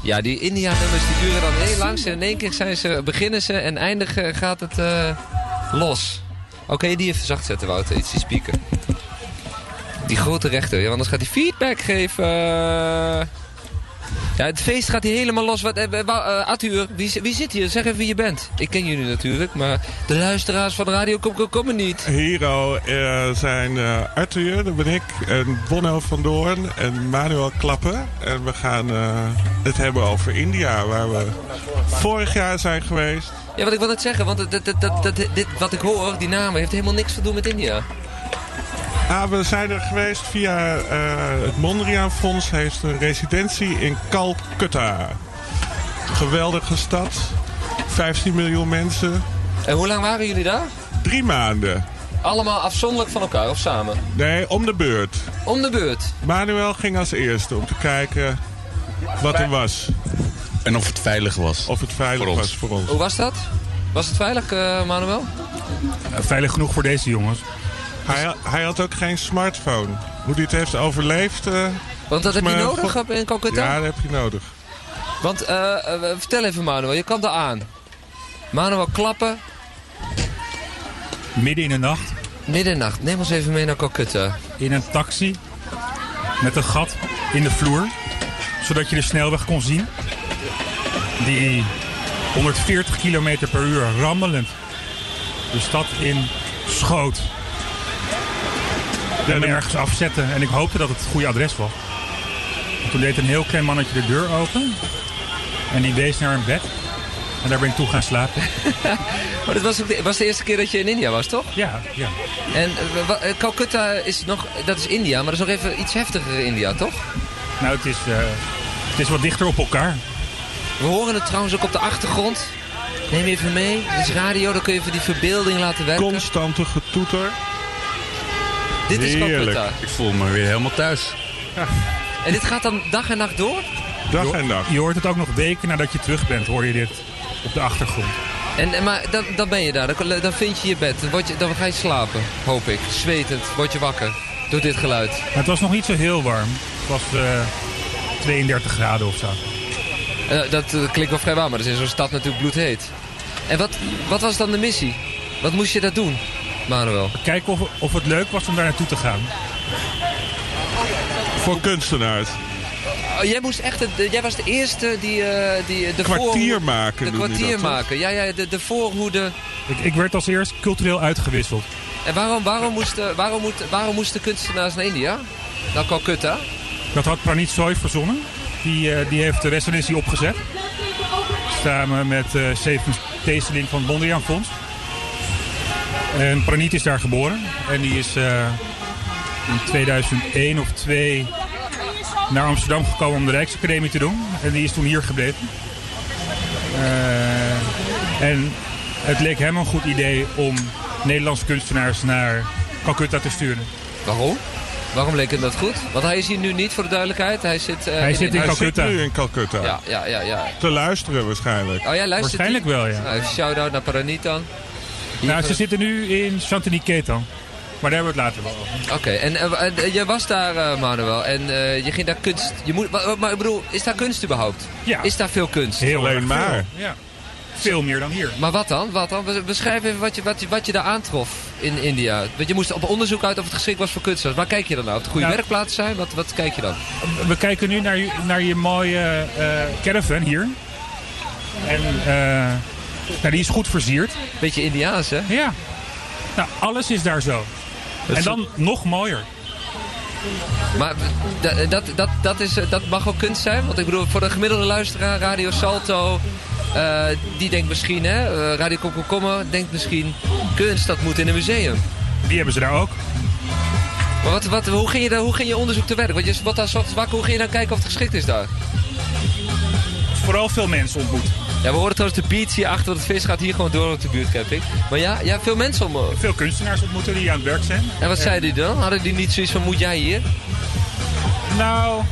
Ja, die India-nummers die duren dan heel lang. En in één keer zijn ze, beginnen ze en eindigen gaat het eh, los. Oké, die even zacht zetten, Wouter. Iets die speaker. Die grote rechter, ja, anders gaat hij feedback geven. Ja, het feest gaat hier helemaal los. Wat, eh, Arthur, wie, wie zit hier? Zeg even wie je bent. Ik ken jullie natuurlijk, maar de luisteraars van de radio komen, komen niet. Hero eh, zijn eh, Arthur, dat ben ik, en Bonno van Doorn en Manuel Klappen. En we gaan het hebben over India, waar we vorig jaar zijn geweest. Ja, wat ik wil net zeggen, want dat, dat, dit, wat ik hoor, die namen, heeft helemaal niks te doen met India. Ah, we zijn er geweest via eh, het Mondriaan Fonds, heeft een residentie in Calcutta. Geweldige stad, 15 miljoen mensen. En hoe lang waren jullie daar? Drie maanden. Allemaal afzonderlijk van elkaar of samen? Nee, om de beurt. Om de beurt? Manuel ging als eerste om te kijken wat er was. En of het veilig was. Of het veilig Voor was voor ons. Hoe was dat? Was het veilig, eh, Manuel? Veilig genoeg voor deze jongens. Hij, ha- hij had ook geen smartphone. Hoe hij het heeft overleefd... eh, Want dat heb je nodig in Calcutta? Ja, dat heb je nodig. Want, eh, eh, vertel even Manuel, je kan daar aan. Manuel klappen. Midden in de nacht. Midden in de nacht. Neem ons even mee naar Calcutta. In een taxi. Met een gat in de vloer. Zodat je de snelweg kon zien. Die 140 km per uur rammelend de stad in schoot. Hem ergens afzetten. En ik hoopte dat het het goede adres was. En toen deed een heel klein mannetje de deur open. En die wees naar een bed. En daar ben ik toe gaan slapen. [LAUGHS] Maar dit was, ook de, was de eerste keer dat je in India was, toch? Ja, ja. En eh, Calcutta is nog, dat is India, maar dat is nog even iets heftiger India, toch? Nou, het is, eh, het is wat dichter op elkaar. We horen het trouwens ook op de achtergrond. Neem even mee. Dit is radio, dan kun je even die verbeelding laten werken. Constante getoeter. Dit is Heerlijk. Calcutta. Ik voel me weer helemaal thuis. En dit gaat dan dag en nacht door? Dag en nacht. Je hoort het ook nog weken nadat je terug bent, hoor je dit op de achtergrond. En, maar dan, dan ben je daar, dan, dan vind je je bed. Dan, word je, dan ga je slapen, hoop ik. Zwetend, word je wakker door dit geluid. Maar het was nog niet zo heel warm. Het was eh, 32 graden of zo. Eh, dat eh, klinkt wel vrij warm, maar dat is in zo'n stad natuurlijk bloedheet. En wat, wat was dan de missie? Wat moest je daar doen, Manuel? Kijken of, of het leuk was om daar naartoe te gaan. Voor kunstenaars. Oh, jij, moest echt het- jij was de eerste die, eh, die de Kwartier maken De kwartier maken, ja, ja, de, de voorhoede. Ik, ik werd als eerst cultureel uitgewisseld. En waarom, waarom, moesten, waarom, moet, waarom moesten kunstenaars naar India? Naar Calcutta? Dat had Pranit Soy verzonnen. Die, eh, die heeft de residentie opgezet. Samen met eh Steven Teeseling van het Mondriaan Fonds. En Pranit is daar geboren. En die is eh, in 2001 of 2 naar Amsterdam gekomen om de Rijksacademie te doen. En die is toen hier gebleven. Eh, en het leek hem een goed idee om Nederlandse kunstenaars naar Calcutta te sturen. Waarom? Waarom leek hem dat goed? Want hij is hier nu niet, voor de duidelijkheid. Hij zit, eh, Hij zit in Hij Calcutta. zit nu in Calcutta. Ja, ja, ja, ja. Te luisteren waarschijnlijk. Oh, jij luistert Waarschijnlijk die? wel, ja. Nou, shout-out naar Paranit dan. Nou, ze zitten nu in Shantiniketan. Maar daar hebben we het later wel over. Oké, en eh, eh, je was daar, eh, Manuel, en eh, je ging daar kunst... Je moet, maar ik bedoel, is daar kunst überhaupt? Ja. Is daar veel kunst? Heel Alleen erg maar. Veel. Ja. Veel meer dan hier. Maar wat dan? Wat dan? Be- Beschrijf even wat je, wat, je, wat je daar aantrof in India. Want je moest op onderzoek uit of het geschikt was voor kunstenaars. Waar kijk je dan naar? Of het goede Nou. werkplaatsen zijn? Wat, wat kijk je dan? We kijken nu naar, je- naar je mooie eh, caravan hier. En eh, nou, die is goed versierd. Beetje Indiaans, hè? Ja. Nou, alles is daar zo. En dan nog mooier. Maar da- dat, dat, dat, is, eh, dat mag ook kunst zijn? Want ik bedoel, voor de gemiddelde luisteraar, Radio Salto, eh, die denkt misschien, hè, uh, Radio Komkommer denkt misschien... kunst, dat moet in een museum. Die hebben ze daar ook. Maar wat, wat, hoe, ging je daar, hoe ging je onderzoek te werk? Want je wat daar ochtends wakker, hoe ging je dan kijken of het geschikt is daar? Vooral veel mensen ontmoet. Ja, we horen trouwens de beats hier achter, want het vis gaat hier gewoon door op de buurtcamping. Maar ja, ja veel mensen om... Veel kunstenaars ontmoeten die aan het werk zijn. En wat zeiden die dan? Hadden die niet zoiets van, moet jij hier? Nou,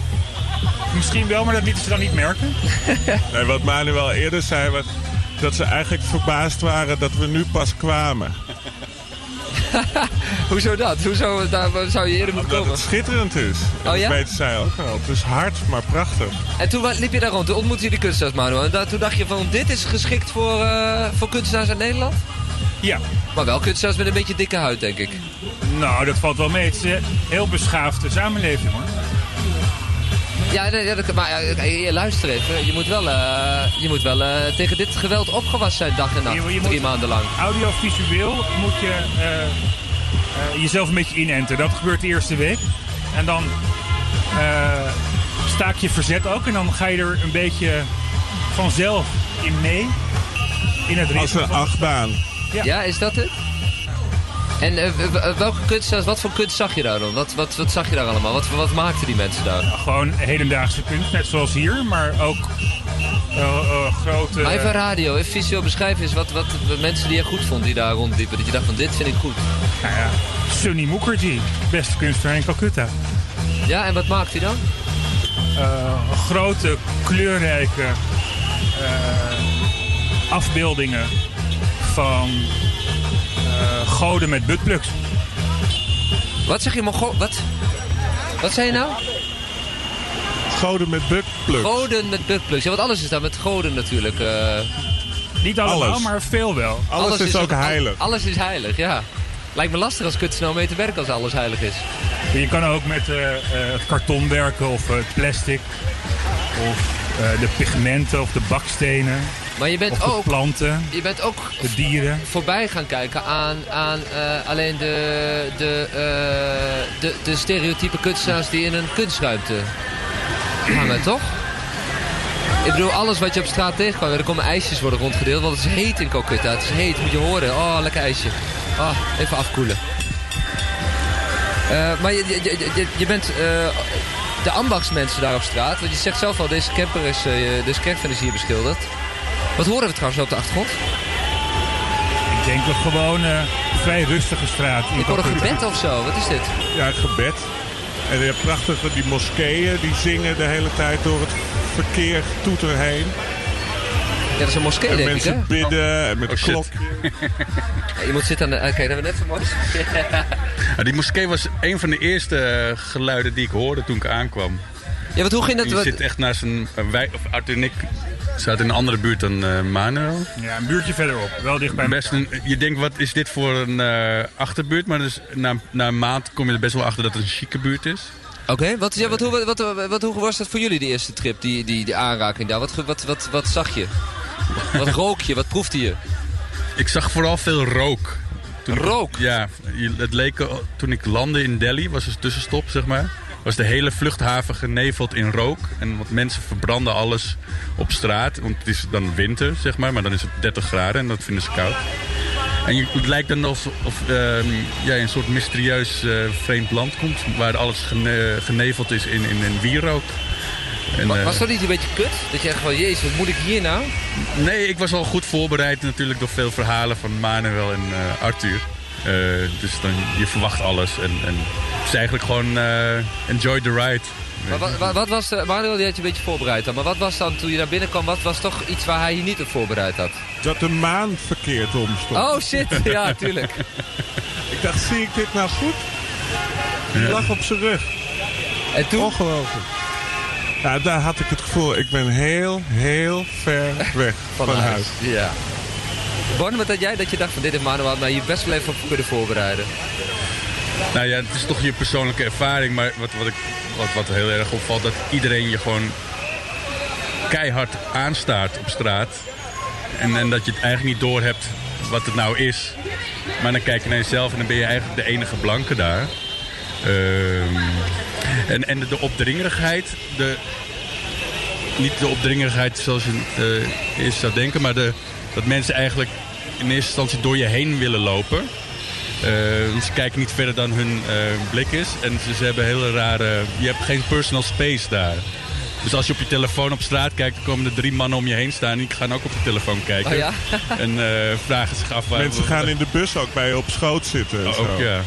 misschien wel, maar dat lieten ze dan niet merken. [LAUGHS] nee, wat Manuel eerder zei, was dat ze eigenlijk verbaasd waren dat we nu pas kwamen. [LAUGHS] Hoezo dat? Hoezo daar zou je eerder moeten komen? het schitterend is. Oh ja? Dat weten zij ook wel. Het is hard, maar prachtig. En toen liep je daar rond, toen ontmoette je de kunstenaars, Manuel. En daar, toen dacht je van, dit is geschikt voor, uh, voor kunstenaars uit Nederland? Ja. Maar wel kunstenaars met een beetje dikke huid, denk ik. Nou, dat valt wel mee. Het is een heel beschaafde samenleving, hoor. Ja, ja dat, maar uh, luister even. Je moet wel, uh, je moet wel uh, tegen dit geweld opgewassen zijn dag en nacht. Je, je drie maanden lang. Audiovisueel moet je jezelf een beetje inenten. Dat gebeurt de eerste week. En dan staak je verzet ook. En dan ga je er een beetje vanzelf in mee. In het Als een achtbaan. Ja. ja, is dat het? En uh, welke kunst, wat voor kunst zag je daar dan? Wat, wat, wat zag je daar allemaal? Wat, wat maakten die mensen daar? Ja, gewoon hedendaagse kunst, net zoals hier, maar ook uh, uh, grote... Maar even radio, even visueel beschrijven eens wat, wat mensen die je goed vond die daar rondliepen. Dat je dacht van dit vind ik goed. Nou ja, Sunny Mukherjee, beste kunstenaar in Calcutta. Ja, en wat maakt hij dan? grote, kleurrijke afbeeldingen van goden met buttplugs. Wat zeg je, Mongo? Wat? Wat zei je nou? Goden met buttplugs. Goden met buttplugs. Ja, want alles is daar met goden natuurlijk. Uh... Niet allemaal, alles. maar veel wel. Alles, alles is, is, ook heilig. Alles is heilig, ja. Lijkt me lastig als kunstenaar mee te werken als alles heilig is. Je kan ook met uh, het karton werken of het plastic. Of de pigmenten of de bakstenen. Maar je bent of ook, planten, je bent ook de dieren. voorbij gaan kijken aan, aan uh, alleen de, de, uh, de, de stereotype kunstenaars die in een kunstruimte hangen, [CLEARS THROAT] toch? Ik bedoel, alles wat je op straat tegenkwam, er komen ijsjes worden rondgedeeld, want het is heet in Calcutta. Het is heet, moet je horen. Oh, lekker ijsje. Oh, even afkoelen. Uh, maar je, je, je, je bent de ambachtsmensen daar op straat. Want je zegt zelf al, deze camper is, deze caravan is hier beschilderd. Wat horen we trouwens op de achtergrond? Ik denk dat gewoon uh, vrij rustige straat. Ik hoor een gebed of zo. Wat is dit? Ja, een gebed. En je hebt prachtige die moskeeën. Die zingen de hele tijd door het verkeer toeter heen. Ja, dat is een moskee, en denk mensen ik, hè? bidden en met een Oh, klok. Ja, je moet zitten aan de... Oké, dat hebben we net vermoord. Ja, die moskee was een van de eerste eh, geluiden die ik hoorde toen ik aankwam. Ja, want hoe ging dat? Je wat- zit echt naast een... of Arthur en ik zaten in een andere buurt dan eh, Manuel. Ja, een buurtje verderop. Wel dichtbij. Best een, je denkt, wat is dit voor een eh, achterbuurt? Maar dus, na, na een maand kom je er best wel achter dat het een chique buurt is. Oké, wat, ja, wat, hoe, wat, wat, wat, hoe was dat voor jullie, die eerste trip, die, die, die aanraking daar? Wat, wat, wat, wat zag je? Wat [LAUGHS] rook je? Wat proefde je? Ik zag vooral veel rook. Toen ik- Rook? ja, het leek, toen ik landde in Delhi, was een tussenstop zeg maar, was de hele vluchthaven geneveld in rook. En want mensen verbranden alles op straat, want het is dan winter zeg maar, maar dan is het 30 graden en dat vinden ze koud. En je, het lijkt dan alsof of, ehm, jij in een soort mysterieus eh, vreemd land komt, waar alles gene- geneveld is in, in, in wierook. En, Wa- eh, was dat niet een beetje kut? Dat je echt van, jezus, wat moet ik hier nou? Nee, ik was al goed voorbereid natuurlijk door veel verhalen van Manuel en eh, Arthur. Eh, dus dan, je verwacht alles en, en het is eigenlijk gewoon eh, enjoy the ride. Maar wat, wat, wat was, de, Manuel die had je een beetje voorbereid dan, maar wat was dan toen je daar binnenkwam, wat was toch iets waar hij je niet op voorbereid had? Dat de maan verkeerd omstond. Oh shit, [LAUGHS] ja, tuurlijk. ik dacht, zie ik dit nou goed? Die Ja. lag op zijn rug. En toen? Ongelooflijk. Ja, daar had ik het gevoel, ik ben heel, heel ver [LAUGHS] weg van, huis. Ja. Bon, wat had jij dat je dacht van dit heeft Manuel mij hier best wel even op kunnen voorbereiden? Nou ja, het is toch je persoonlijke ervaring, maar wat, wat, ik, wat, wat heel erg opvalt, dat iedereen je gewoon keihard aanstaart op straat. En, en dat je het eigenlijk niet doorhebt wat het nou is. Maar dan kijk je naar jezelf en dan ben je eigenlijk de enige blanke daar. Ehm, en, en de, opdringerigheid, de, niet de opdringerigheid zoals je eh, eerst zou denken, maar de, dat mensen eigenlijk in eerste instantie door je heen willen lopen. Eh, ze kijken niet verder dan hun eh, blik is. En ze, ze hebben hele rare... Je hebt geen personal space daar. Dus als je op je telefoon op straat kijkt, komen er drie mannen om je heen staan. En die gaan ook op de telefoon kijken. Oh ja? [LAUGHS] en eh, vragen zich af waar... Mensen gaan in de bus ook bij je op schoot zitten. en Oh, zo. ook, ja.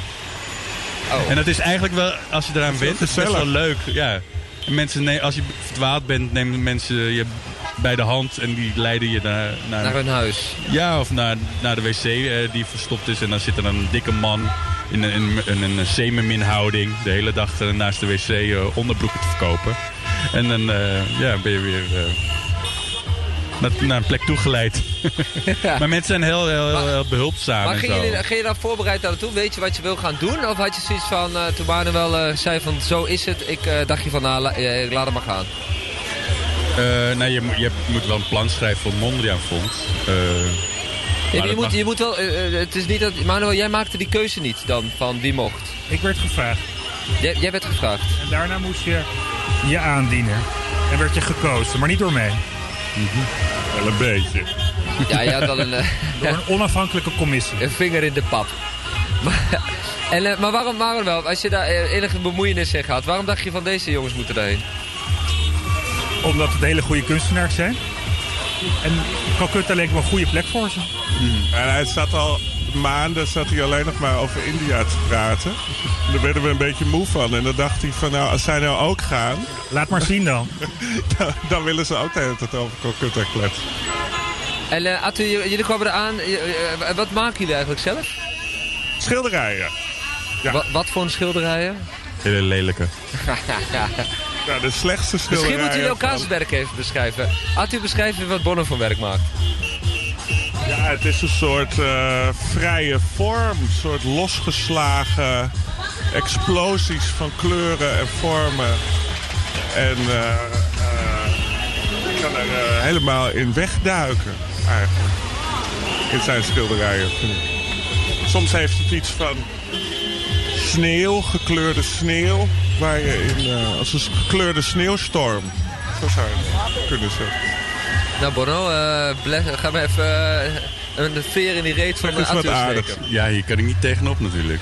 En dat is eigenlijk wel, als je eraan Dat is bent, is best wel leuk. Ja. En mensen, nee, als je verdwaald bent, nemen mensen je bij de hand en die leiden je naar... Naar, Naar hun huis. Ja, of naar, naar de wc eh, die verstopt is. En dan zit er een dikke man in een, in, een- een semenminhouding de hele dag naast de wc eh, onderbroeken te verkopen. En dan eh, ja, ben je weer naar, naar een plek toegeleid. [LAUGHS] maar mensen zijn heel, heel, heel, heel behulpzaam Maar en ging zo. je, ging je dan voorbereid naartoe? Weet je wat je wil gaan doen? Of had je zoiets van, eh, toen Manuel eh zei van zo is het, ik dacht je van nou, la- ik laat het maar gaan. Eh, nou, je, moet- je moet wel een plan schrijven voor het Mondriaan Fonds. Eh, Ja, je, moet, mag- je moet wel, eh, het is niet dat, Manuel, jij maakte die keuze niet dan, van wie mocht. Ik werd gevraagd. Jij, jij werd gevraagd. En daarna moest je je aandienen. En werd je gekozen, maar niet door mij. Wel een beetje. Ja, je had wel een... [LAUGHS] Door een onafhankelijke commissie. Een vinger in de pap. [LAUGHS] Maar, en, eh, maar waarom, waarom wel? Als je daar enige bemoeienis in gaat, waarom dacht je van deze jongens moeten daarheen? Omdat het hele goede kunstenaars zijn. En Calcutta leek me een goede plek voor ze. En hij zat al maanden zat hij alleen nog maar over India te praten. En daar werden we een beetje moe van. En dan dacht hij van nou, als zij nou ook gaan... Laat maar zien dan. [LAUGHS] dan, dan willen ze ook de hele tijd over Calcutta kletsen. En uh, Arthur, jullie kwamen eraan. J- eh, wat maken jullie eigenlijk zelf? Schilderijen. Ja. Wat, wat voor een schilderijen? Hele lelijke. [LAUGHS] Ja, de slechtste schilderijen. Misschien moeten jullie van- elkaars werk even beschrijven. Arthur, beschrijf even wat Bonner van werk maakt. Ja, het is een soort eh, vrije vorm. Een soort losgeslagen explosies van kleuren en vormen. En eh, je kan er helemaal in wegduiken, eigenlijk. In zijn schilderijen. vind ik. Soms heeft het iets van sneeuw, gekleurde sneeuw. In, eh, als een gekleurde sneeuwstorm. Zo zou je kunnen zeggen. Nou, Bono, eh, bless, ga maar even eh, een veer in die reet van uh, wat Arthur. Ja, hier kan ik niet tegenop natuurlijk.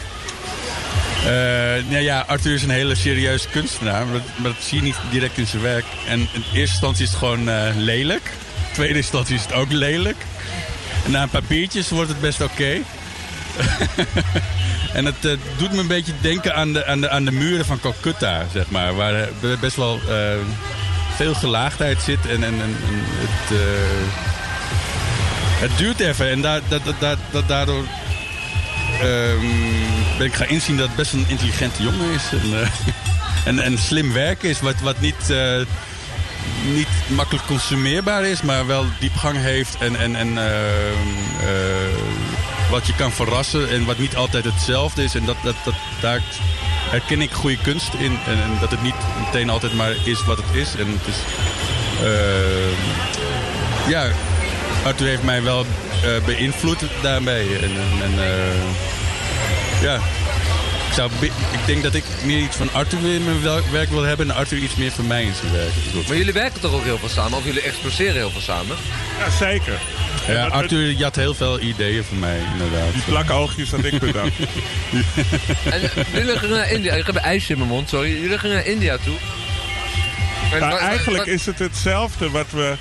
Eh, nou ja, Arthur is een hele serieuze kunstenaar, maar dat, maar dat zie je niet direct in zijn werk. En in eerste instantie is het gewoon eh, lelijk. In tweede instantie is het ook lelijk. En na een paar biertjes wordt het best oké. [LAUGHS] en het eh, doet me een beetje denken aan de, aan, de, aan de muren van Calcutta, zeg maar. Waar eh, best wel eh, veel gelaagdheid zit en, en, en, het... het duurt even en da da da da da- daardoor ehm, ben ik gaan inzien dat het best een intelligente jongen is. En, [LAUGHS] en, en slim werken is, wat, wat niet, niet makkelijk consumeerbaar is, maar wel diepgang heeft. En, en, en ehm, eh, wat je kan verrassen en wat niet altijd hetzelfde is. En dat, dat, dat, daar herken ik goede kunst in. En, en dat het niet meteen altijd maar is wat het is. En het is... ehm, ja, Arthur heeft mij wel eh, beïnvloed daarmee. En, en, en, eh, ja, ik, zou, ik denk dat ik meer iets van Arthur in mijn werk wil hebben en Arthur iets meer van mij in zijn werk. Maar jullie werken toch ook heel veel samen? Of jullie exploseren heel veel samen? Ja, zeker. Ja, Arthur jat heel veel ideeën van mij, inderdaad. Die plakoogjes had ik bedacht. [LAUGHS] En jullie gingen naar India. Ik heb ijs in mijn mond, sorry. Jullie gingen naar India toe. En Nou, eigenlijk is het hetzelfde wat we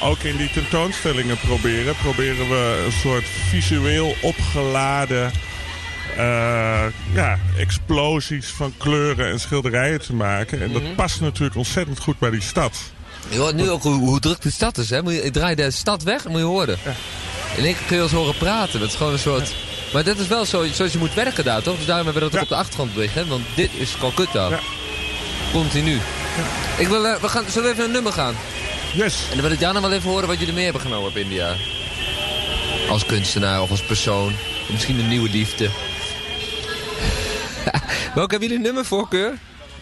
ook in die tentoonstellingen proberen. Proberen we een soort visueel opgeladen eh, ja, explosies van kleuren en schilderijen te maken. En dat Mhm. past natuurlijk ontzettend goed bij die stad. Je hoort nu ook hoe, hoe druk de stad is, hè? Moet je, ik draai de stad weg, moet je horen. In één keer kun je ons horen praten. Dat is gewoon een soort... Maar dat is wel zo, zoals je moet werken daar, toch? Dus daarom hebben we dat ook op de achtergrond liggen. Want dit is Calcutta. Continu. Ik wil, eh, we gaan, zullen we even een nummer gaan? Yes. En dan wil ik daarna wel even horen wat jullie mee hebben genomen op India. Als kunstenaar of als persoon. Of misschien een nieuwe liefde. [LAUGHS] Welke hebben jullie een nummervoorkeur?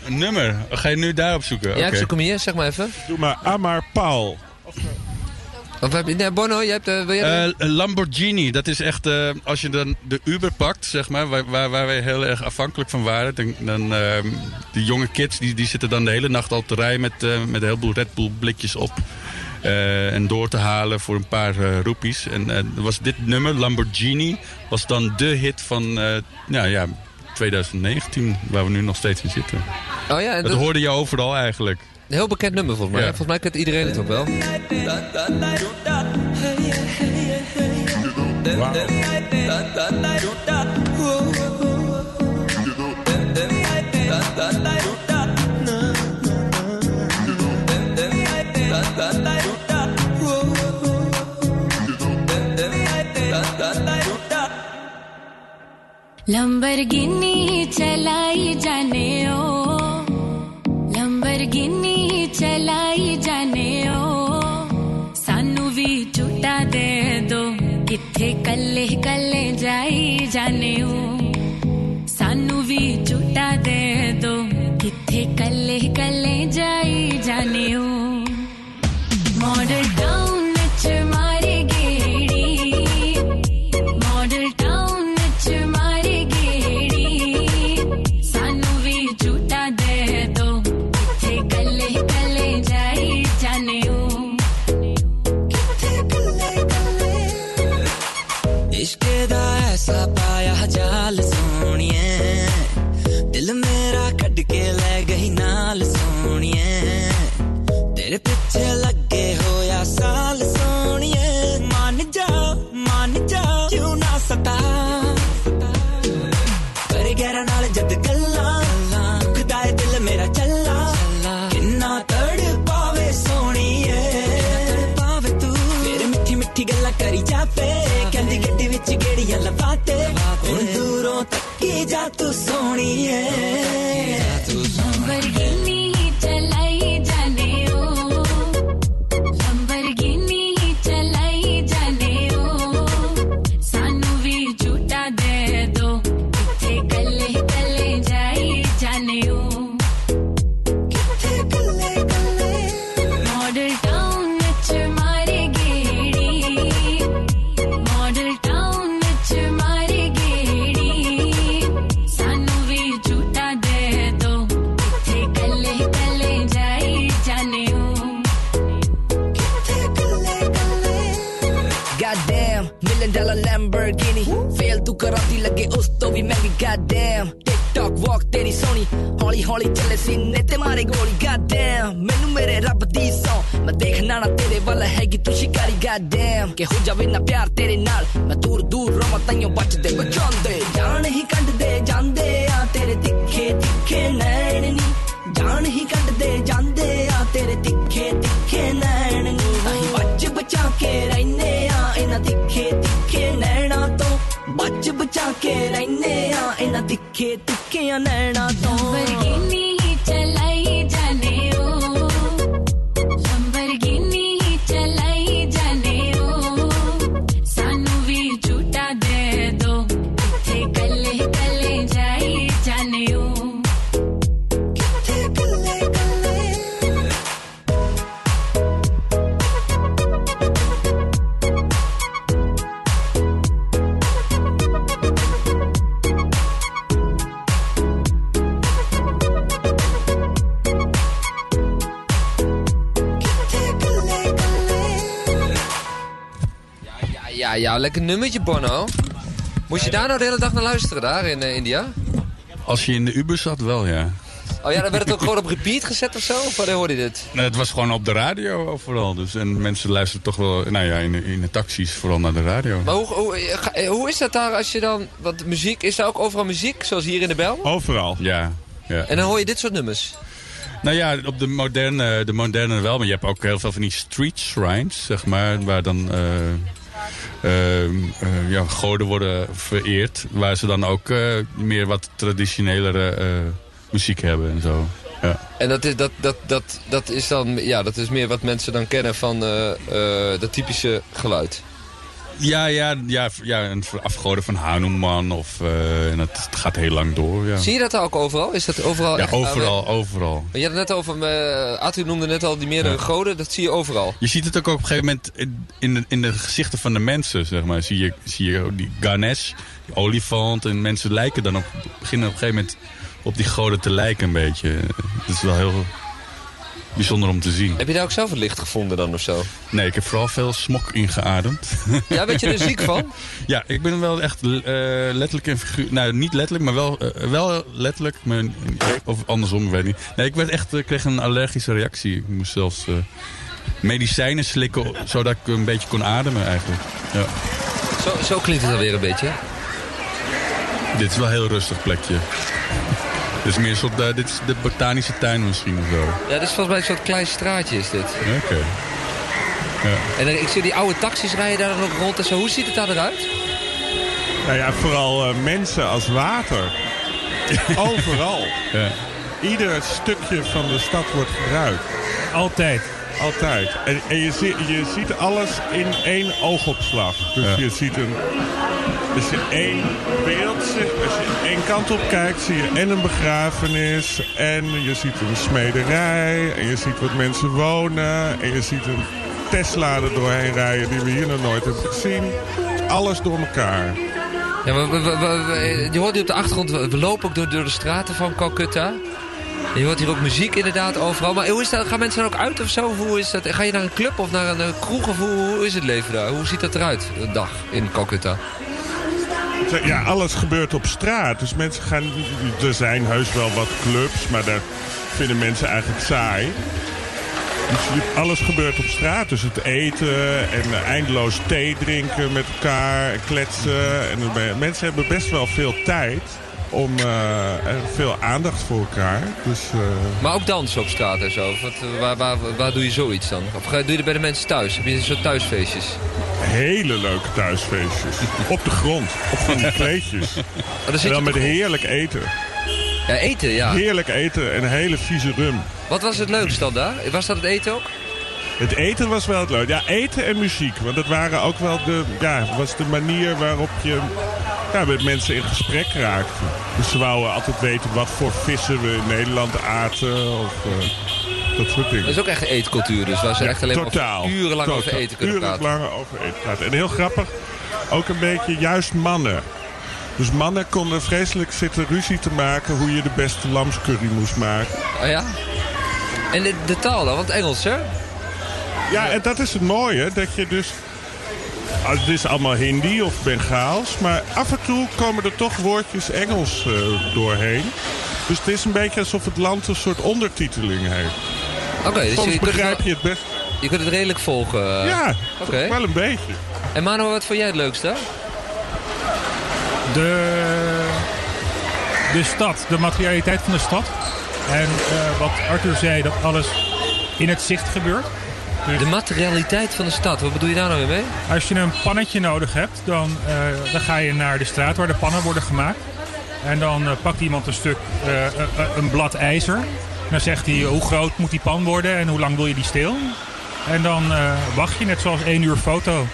Een nummer? Ga je nu daarop zoeken? Ja, ik zoek hem hier. Zeg maar even. Doe maar Amar Paul. Of heb je, nee, Bono, je hebt, eh, wil jij Eh, een Lamborghini, dat is echt, eh, als je dan de Uber pakt, zeg maar, waar, waar, waar wij heel erg afhankelijk van waren. Dan, dan ehm, die jonge kids, die, die zitten dan de hele nacht al te rijden met, eh, met een heleboel Red Bull blikjes op. eh, en door te halen voor een paar roepies. En eh, was dit nummer, Lamborghini, was dan de hit van eh, nou, ja, 2019, waar we nu nog steeds in zitten. Oh ja, dat dat- hoorde je overal eigenlijk. Een heel bekend nummer volgens mij. Ja. Volgens mij kent iedereen het ook wel. Lamborghini चलाई जाने ਤਿੱਖੇ ਰਹਿੰਨੇ ਆ ਇਹਨਾਂ ਤਿੱਖੇ ਤਿੱਖਿਆਂ ਨੈਣਾ nummertje, Bono. Moest je daar nou de hele dag naar luisteren, daar in eh, India? Als je in de Uber zat, wel ja. Oh ja, dan werd het ook gewoon op repeat gezet of zo? Of wanneer hoorde je dit? Nee, het was gewoon op de radio overal. Dus, en mensen luisteren toch wel, nou ja, in, de- in de taxis vooral naar de radio. Maar hoe, hoe, eh, eh, hoe is dat daar als je dan... Want muziek, is daar ook overal muziek, zoals hier in de Bel? Overal. Ja, ja. En dan hoor je dit soort nummers? Nou ja, op de moderne, de moderne wel. Maar je hebt ook heel veel van die street shrines, zeg maar. Waar dan eh, eh, ja, goden worden vereerd. Waar ze dan ook eh, meer wat traditionelere eh, muziek hebben en zo. Ja. En dat is, dat, dat, dat, dat is dan... Ja, dat is meer wat mensen dan kennen van eh, eh, dat typische geluid. Ja, ja, ja, ja een afgoden van Hanuman. Of, eh, en het, het gaat heel lang door. Ja, Zie je dat ook overal? Is dat overal ja echt overal, overal. Je had het net over, uh, Atu noemde net al die meerdere Ja. goden, dat zie je overal. Je ziet het ook op een gegeven moment in- de, in de gezichten van de mensen, zeg maar. Zie je, zie je die Ganesh, die olifant. En mensen lijken dan op, beginnen op een gegeven moment op die goden te lijken een beetje. Het is wel heel bijzonder om te zien. Heb je daar ook zelf het licht gevonden dan of zo? Nee, ik heb vooral veel smok ingeademd. Ja, werd je er [LAUGHS] ziek van? Ja, ik ben wel echt eh, letterlijk en figuur... Nou, niet letterlijk, maar wel, eh, wel letterlijk. Maar, of andersom, ik weet niet. Nee, ik werd echt, ik kreeg een allergische reactie. Ik moest zelfs eh, medicijnen slikken, zodat ik een beetje kon ademen eigenlijk. Ja. Zo, zo klinkt het alweer een beetje. Dit is wel een heel rustig plekje. Dit is meer een soort, eh, dit is de botanische tuin misschien of zo. Ja, dit is volgens mij een soort klein straatje is dit. Oké. Ja. En dan, ik zie die oude taxis rijden daar ook rond en zo. Hoe ziet het daar eruit? Nou ja, vooral eh, mensen als water. [LAUGHS] Overal. Ja. Ieder stukje van de stad wordt gebruikt. Altijd. Altijd. En, en je, zie- je ziet alles in één oogopslag. Dus Ja. je ziet een... Als je één beeld als je één kant op kijkt, zie je en een begrafenis, en je ziet een smederij, en je ziet wat mensen wonen, en je ziet een Tesla er doorheen rijden die we hier nog nooit hebben gezien. Alles door elkaar. Ja, je hoort hier op de achtergrond, we, lopen ook door, door de straten van Calcutta. Je hoort hier ook muziek inderdaad overal. Maar hoe is dat, gaan mensen dan ook uit of zo? Hoe is dat? Ga je naar een club of naar een kroeg? Of hoe, hoe is het leven daar? Hoe ziet dat eruit, een dag in Calcutta? Ja, alles gebeurt op straat. Dus mensen gaan... Er zijn heus wel wat clubs, maar daar vinden mensen eigenlijk saai. Dus alles gebeurt op straat. Dus het eten en eindeloos thee drinken met elkaar, en kletsen. En mensen hebben best wel veel tijd om eh, veel aandacht voor elkaar. Dus, eh, Maar ook dansen op straat en zo? Wat, eh, waar, waar, waar doe je zoiets dan? Of doe je dat bij de mensen thuis? Heb je zo thuisfeestjes? hele leuke thuisfeestjes. [LAUGHS] op de grond, op van die kleedjes. [LAUGHS] dan en dan met heerlijk eten. Ja, eten, ja. Heerlijk eten en een hele vieze rum. Wat was het leukste dan daar? Was dat het eten ook? Het eten was wel het leuk. Ja, eten en muziek. Want dat waren ook wel de, ja, was de manier waarop je ja, met mensen in gesprek raakte. Dus ze wouden altijd weten wat voor vissen we in Nederland aten. Of eh, dat soort dingen. Dat is ook echt een eetcultuur dus, waar ze echt alleen maar Totaal. urenlang over eten kunnen praten. Urenlang over eten praten. En heel grappig, ook een beetje juist mannen. Dus mannen konden vreselijk zitten ruzie te maken hoe je de beste lamscurry moest maken. Oh ja? En de, de taal dan? Want Engels, hè? Ja, en dat is het mooie, dat je dus... ah, Het is allemaal Hindi of Bengaals, maar af en toe komen er toch woordjes Engels eh, doorheen. Dus het is een beetje alsof het land een soort ondertiteling heeft. Oké, dus Soms je kunt het begrijp wel- je het best. Je kunt het redelijk volgen. eh. Ja, Oké. wel een beetje. En Mano, wat vond jij het leukste? De, de stad, de materialiteit van de stad. En eh, wat Arthur zei, dat alles in het zicht gebeurt. De materialiteit van de stad, wat bedoel je daar nou mee? Als je een pannetje nodig hebt, dan, eh, dan ga je naar de straat waar de pannen worden gemaakt. En dan eh, pakt iemand een stuk, eh, een blad ijzer. En dan zegt hij hoe groot moet die pan worden en hoe lang wil je die steel. En dan wacht je, net zoals één uur foto.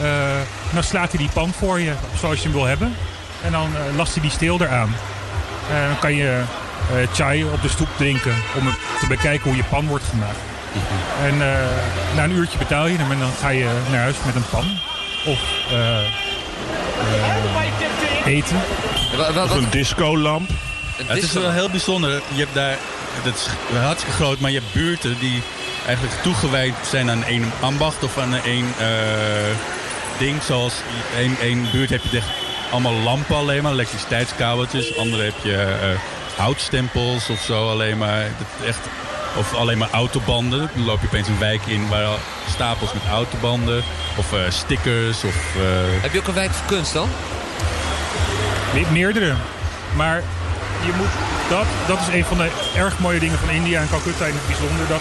En dan slaat hij die pan voor je, zoals je hem wil hebben. En dan last hij die steel eraan. En dan kan je chai op de stoep drinken om te bekijken hoe je pan wordt gemaakt. En eh, na een uurtje betaal je hem en dan ga je naar huis met een pan. Of eh, eh, eten. Of een discolamp. Het is wel heel bijzonder. Je hebt daar, dat is hartstikke groot, maar je hebt buurten die eigenlijk toegewijd zijn aan één ambacht of aan één eh, ding. Zoals één, één buurt heb je echt allemaal lampen alleen maar, elektriciteitskabeltjes. Andere heb je eh, houtstempels of zo alleen maar. Dat is echt, of alleen maar autobanden. Dan loop je opeens een wijk in waar stapels met autobanden. Of eh, stickers. Of, eh, Heb je ook een wijk voor kunst dan? Me- Meerdere. Maar je moet, dat, dat is een van de erg mooie dingen van India en Calcutta in het bijzonder. Dat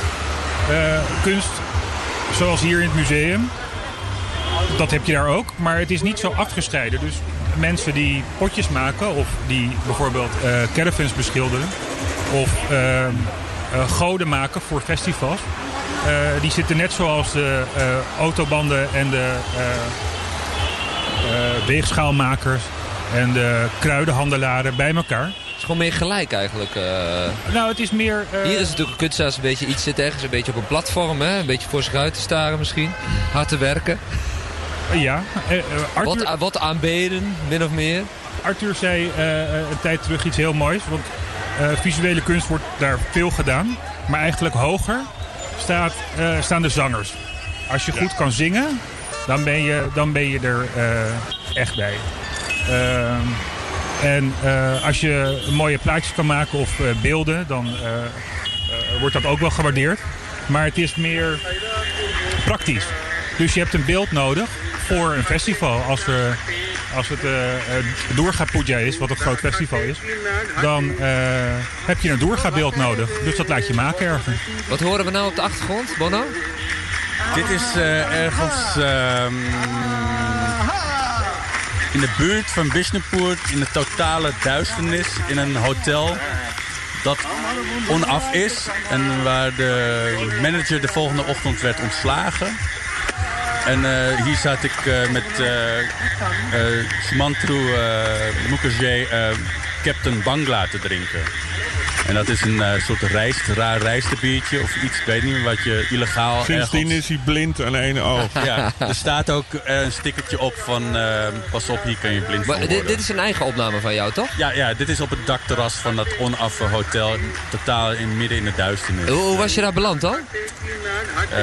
eh, kunst, zoals hier in het museum, dat heb je daar ook. Maar het is niet zo afgescheiden. Dus mensen die potjes maken of die bijvoorbeeld eh, caravans beschilderen. Of eh, eh, goden maken voor festivals. eh, die zitten net zoals de eh, autobanden en de, eh, eh, weegschaalmakers en de kruidenhandelaren bij elkaar. Het is gewoon meer gelijk eigenlijk. eh. Nou, het is meer... eh, Hier is natuurlijk een kunstenaar een beetje iets zit ergens, een beetje op een platform, hè? een beetje voor zich uit te staren misschien. Hard te werken. Ja, eh, eh, Arthur... Wat, wat aanbeden, min of meer. Arthur zei eh, eh, een tijd terug iets heel moois. Want eh, visuele kunst wordt daar veel gedaan. Maar eigenlijk hoger staat, eh, staan de zangers. Als je goed kan zingen, dan ben je, dan ben je er eh, echt bij. Ehm, en eh, als je mooie plaatjes kan maken of eh, beelden, dan eh, eh, wordt dat ook wel gewaardeerd. Maar het is meer praktisch. Dus je hebt een beeld nodig voor een festival. Als, we, als het Doorga Puja is, wat een groot festival is, dan eh, heb je een doorgabeeld nodig. Dus dat laat je maken ergens. Wat horen we nou op de achtergrond, Bono? Dit is eh, ergens ehm, in de buurt van Bishnupur, in de totale duisternis, in een hotel dat onaf is. En waar de manager de volgende ochtend werd ontslagen. En eh, hier zat ik eh, met eh eh, Sumantru Mukherjee Captain Bangla te drinken. En dat is een eh, soort rijst, raar rijstebiertje of iets, ik weet niet meer, wat je illegaal Sindsdien ergens- is hij blind aan één [LAUGHS] oog. ja, er staat ook eh, een stickertje op van eh, pas op, hier kan je blind Maar worden. dit, dit is een eigen opname van jou, toch? Ja, ja, dit is op het dakterras van dat onaffe hotel, totaal in, midden in de duisternis. Hoe, hoe was je daar beland dan? Eh,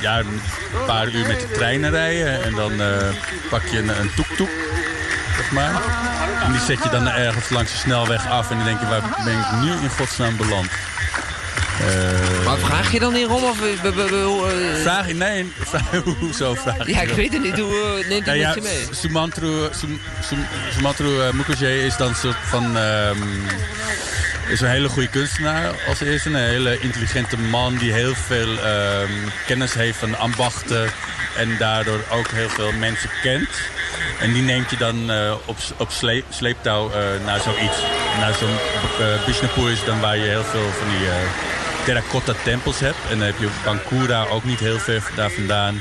ja, een paar uur met de treinen rijden en dan eh, pak je een, een toek-toek, zeg maar. En die zet je dan ergens langs de snelweg af en dan denk je, waar ben ik nu in godsnaam beland? Eh, Maar vraag je dan niet om? Of, eh, eh, Vraag je, nee, [LAUGHS] vraag, hoezo vraag je Ja, ik weet het niet. Hoe neemt hij je mee? Sumantru, Sum, Sum, Sumantru Mukherjee is dan een soort van... ehm, is een hele goede kunstenaar als eerste. Een hele intelligente man die heel veel ehm, kennis heeft van ambachten. En daardoor ook heel veel mensen kent. En die neemt je dan eh, op, op sleep, sleeptouw eh, naar zoiets. Naar zo'n uh, Bishnapur is dan waar je heel veel van die eh, terracotta tempels hebt. En dan heb je Bankura ook niet heel ver daar vandaan.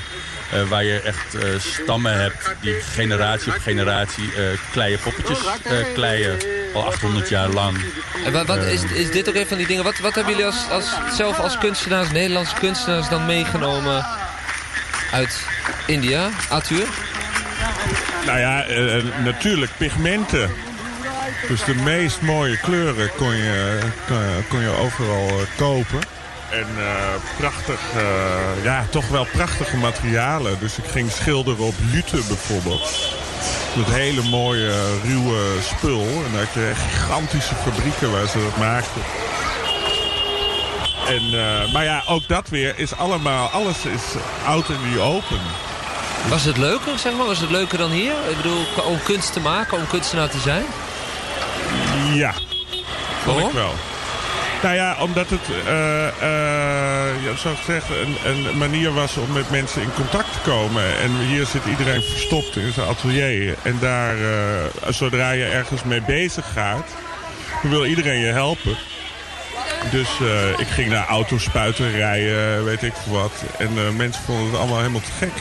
Eh, waar je echt eh, stammen hebt die generatie op generatie eh kleie poppetjes eh, kleien. Al 800 jaar lang. En wat, wat, is, is dit ook een van die dingen? Wat, wat hebben jullie als, als, zelf als kunstenaars, Nederlandse kunstenaars, dan meegenomen uit India? Arthur? Nou ja, eh, natuurlijk pigmenten. Dus de meest mooie kleuren kon je, kon, kon je overal eh, kopen. En eh, prachtig, eh, ja, toch wel prachtige materialen. Dus ik ging schilderen op jute bijvoorbeeld. Dat hele mooie, ruwe spul. En je echt gigantische fabrieken waar ze dat maakten. En, eh, maar ja, ook dat weer is allemaal, alles is out in the open. Was het leuker, zeg maar? Was het leuker dan hier? Ik bedoel, om kunst te maken, om kunstenaar te zijn? Ja, vond ik wel. Nou ja, omdat het, zou ik zeggen, een, een manier was om met mensen in contact te komen. En hier zit iedereen verstopt in zijn atelier. En daar, eh, zodra je ergens mee bezig gaat, wil iedereen je helpen. Dus ik ging naar autospuiten rijden, weet ik veel wat. En mensen vonden het allemaal helemaal te gek.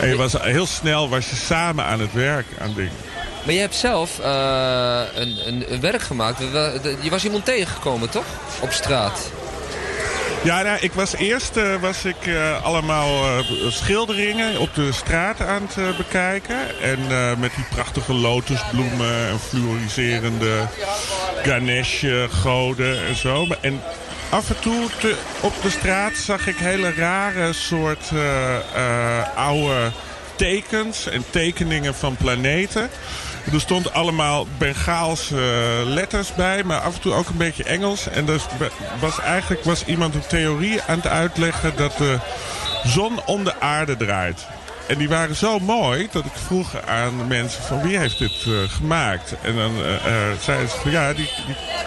En je was, heel snel was je samen aan het werk aan dingen. Maar je hebt zelf eh, een, een, werk gemaakt. Je was iemand tegengekomen, toch? Op straat. Ja, nou, ik was eerst eh, was ik, eh, allemaal schilderingen op de straat aan het bekijken. En met die prachtige lotusbloemen en fluoriserende Ganesh-goden en zo. En af en toe op de straat zag ik hele rare soort oude tekens en tekeningen van planeten. Er stond allemaal Bengaalse eh, letters bij, maar af en toe ook een beetje Engels. En dus be- was eigenlijk was iemand een theorie aan het uitleggen dat de zon om de aarde draait. En die waren zo mooi dat ik vroeg aan de mensen van wie heeft dit eh, gemaakt. En dan eh, zeiden ze van ja, die,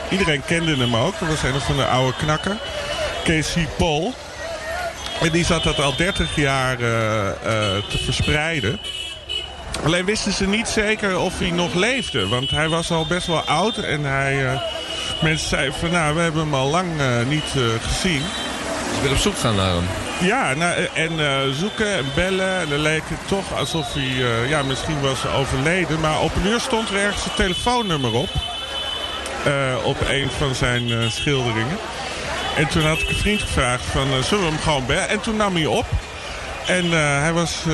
iedereen kende hem ook. Dat was een van de oude knakker. Casey Paul. En die zat dat al 30 jaar te verspreiden. Alleen wisten ze niet zeker of hij nog leefde. Want hij was al best wel oud. En hij, eh, mensen zeiden van nou, we hebben hem al lang eh, niet eh, gezien. Dus ben op zoek gaan naar hem. Ja, nou, en zoeken en bellen. En dan leek het toch alsof hij ja, misschien was overleden. Maar op een uur stond er ergens een telefoonnummer op. Op een van zijn schilderingen. En toen had ik een vriend gevraagd van, zullen we hem gewoon bellen? En toen nam hij op. En eh, hij was eh,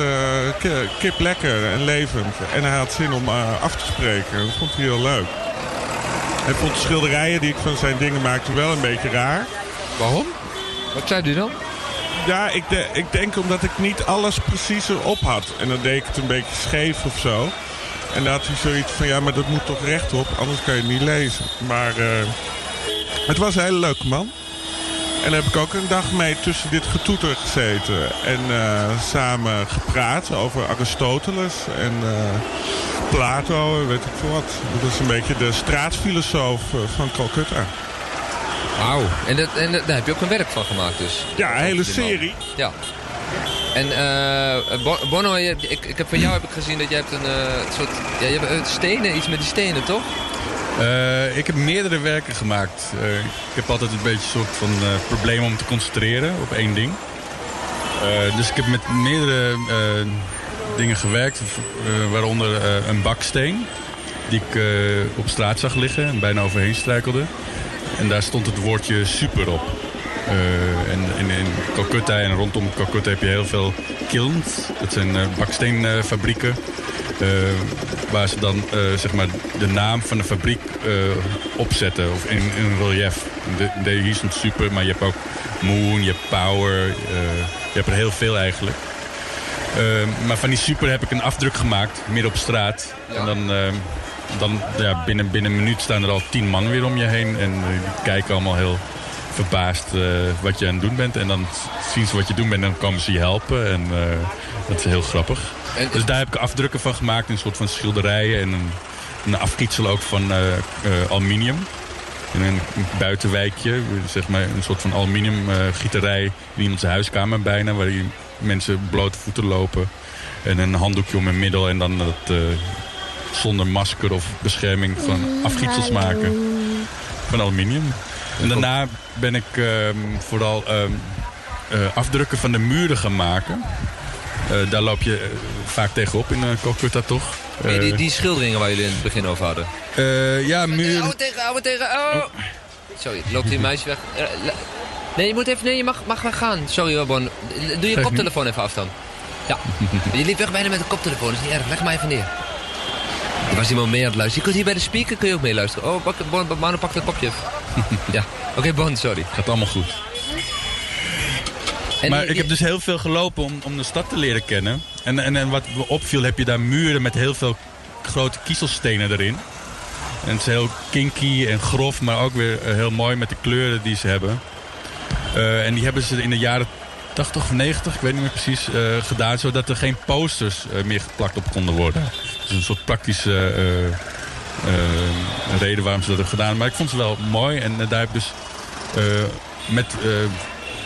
ki- kip lekker en levend. En hij had zin om eh, af te spreken. Dat vond hij heel leuk. Hij vond de schilderijen die ik van zijn dingen maakte wel een beetje raar. Waarom? Wat zei hij dan? Ja, ik, de- ik denk omdat ik niet alles precies erop had. En dan deed ik het een beetje scheef of zo. En dan had hij zoiets van, ja, maar dat moet toch rechtop, anders kan je het niet lezen. Maar het was een hele leuke man. En daar heb ik ook een dag mee tussen dit getoeter gezeten. En eh, samen gepraat over Aristoteles en eh, Plato en weet ik veel wat. Dat is een beetje de straatfilosoof eh, van Calcutta. Wauw. En, dat, en dat- daar heb je ook een werk van gemaakt dus? Ja, een hele serie. Ja. En eh, Bo- Bono, ik, ik heb van jou heb ik gezien dat jij hebt een soort... Ja, je hebt stenen, iets met die stenen, toch? Eh, ik heb meerdere werken gemaakt. Eh, ik heb altijd een beetje een soort van eh, probleem om te concentreren op één ding. Dus ik heb met meerdere dingen gewerkt, waaronder een baksteen die ik op straat zag liggen en bijna overheen struikelde. En daar stond het woordje super op. Eh, en in, in Calcutta en rondom Calcutta heb je heel veel kilns. Dat zijn eh, baksteenfabrieken. eh, waar ze dan zeg maar de naam van de fabriek opzetten. Of in, in relief. Hier stond super, maar je hebt ook moon, je hebt power. je hebt er heel veel eigenlijk. Maar van die super heb ik een afdruk gemaakt, midden op straat. En dan, dan ja, binnen, binnen een minuut staan er al tien man weer om je heen. En die kijken allemaal heel verbaasd eh, wat je aan het doen bent. En dan zien ze wat je doen bent en dan komen ze je helpen. En eh, dat is heel grappig. dus daar heb ik afdrukken van gemaakt, een soort van schilderijen. En een, een afgietsel ook van eh, eh, aluminium. In een buitenwijkje, zeg maar een soort van aluminium eh, gieterij in iemands huiskamer bijna. Waar die mensen blote voeten lopen. En een handdoekje om hun middel en dan dat eh, zonder masker of bescherming van afgietsels maken. Van aluminium. En daarna ben ik ehm, vooral ehm, eh, afdrukken van de muren gaan maken. Eh, daar loop je eh, vaak tegenop in uh, Calcutta toch? Nee, die, die schilderingen waar jullie in het begin over hadden. eh, ja, muren. Hou het tegen, hou het tegen. Oh. Sorry, loopt die meisje weg. Nee, je moet even, nee, je mag, mag weg gaan. Sorry hoor, Bon. Doe je koptelefoon even af dan. Ja. [LAUGHS] Je liep weg bijna met een koptelefoon, dat is niet erg. Leg maar even neer. Er was iemand mee aan het luisteren. Je kunt hier bij de speaker kun je ook meeluisteren. Oh, pak, bon, Manu, pak dat kopje even. [LAUGHS] ja. Oké, Bon, sorry. Gaat allemaal goed. maar ik heb dus heel veel gelopen om, om de stad te leren kennen. En, en, en wat me opviel, heb je daar muren met heel veel grote kiezelstenen erin. En het is heel kinky en grof, maar ook weer eh, heel mooi met de kleuren die ze hebben. Eh, en die hebben ze in de jaren 80 of 90, ik weet niet meer precies, eh, gedaan. Zodat er geen posters meer geplakt op konden worden. Dus een soort praktische eh, eh, reden waarom ze dat hebben gedaan. Maar ik vond ze wel mooi. En eh, daar heb ik dus eh, met eh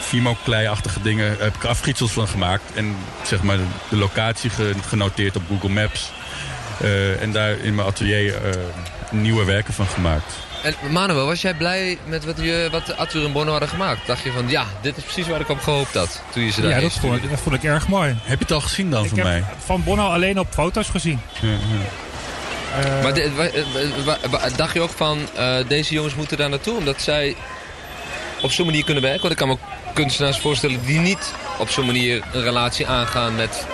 Fimo-klei-achtige dingen heb ik afgietsels van gemaakt. En zeg maar de locatie ge- genoteerd op Google Maps. Eh, en daar in mijn atelier nieuwe werken van gemaakt. En Manuel, was jij blij met wat, je, wat Arthur en Bono hadden gemaakt? Dacht je van, ja, dit is precies waar ik op gehoopt had. Toen je ze daar Ja, dat vond, ik, dat vond ik erg mooi. Heb je het al gezien dan ik van heb mij? van Bono alleen op foto's gezien. Maar de- wa- wa- wa- wa- dacht je ook van, eh, deze jongens moeten daar naartoe, omdat zij op zo'n manier kunnen werken? Want ik kan me ook kunstenaars voorstellen die niet op zo'n manier een relatie aangaan met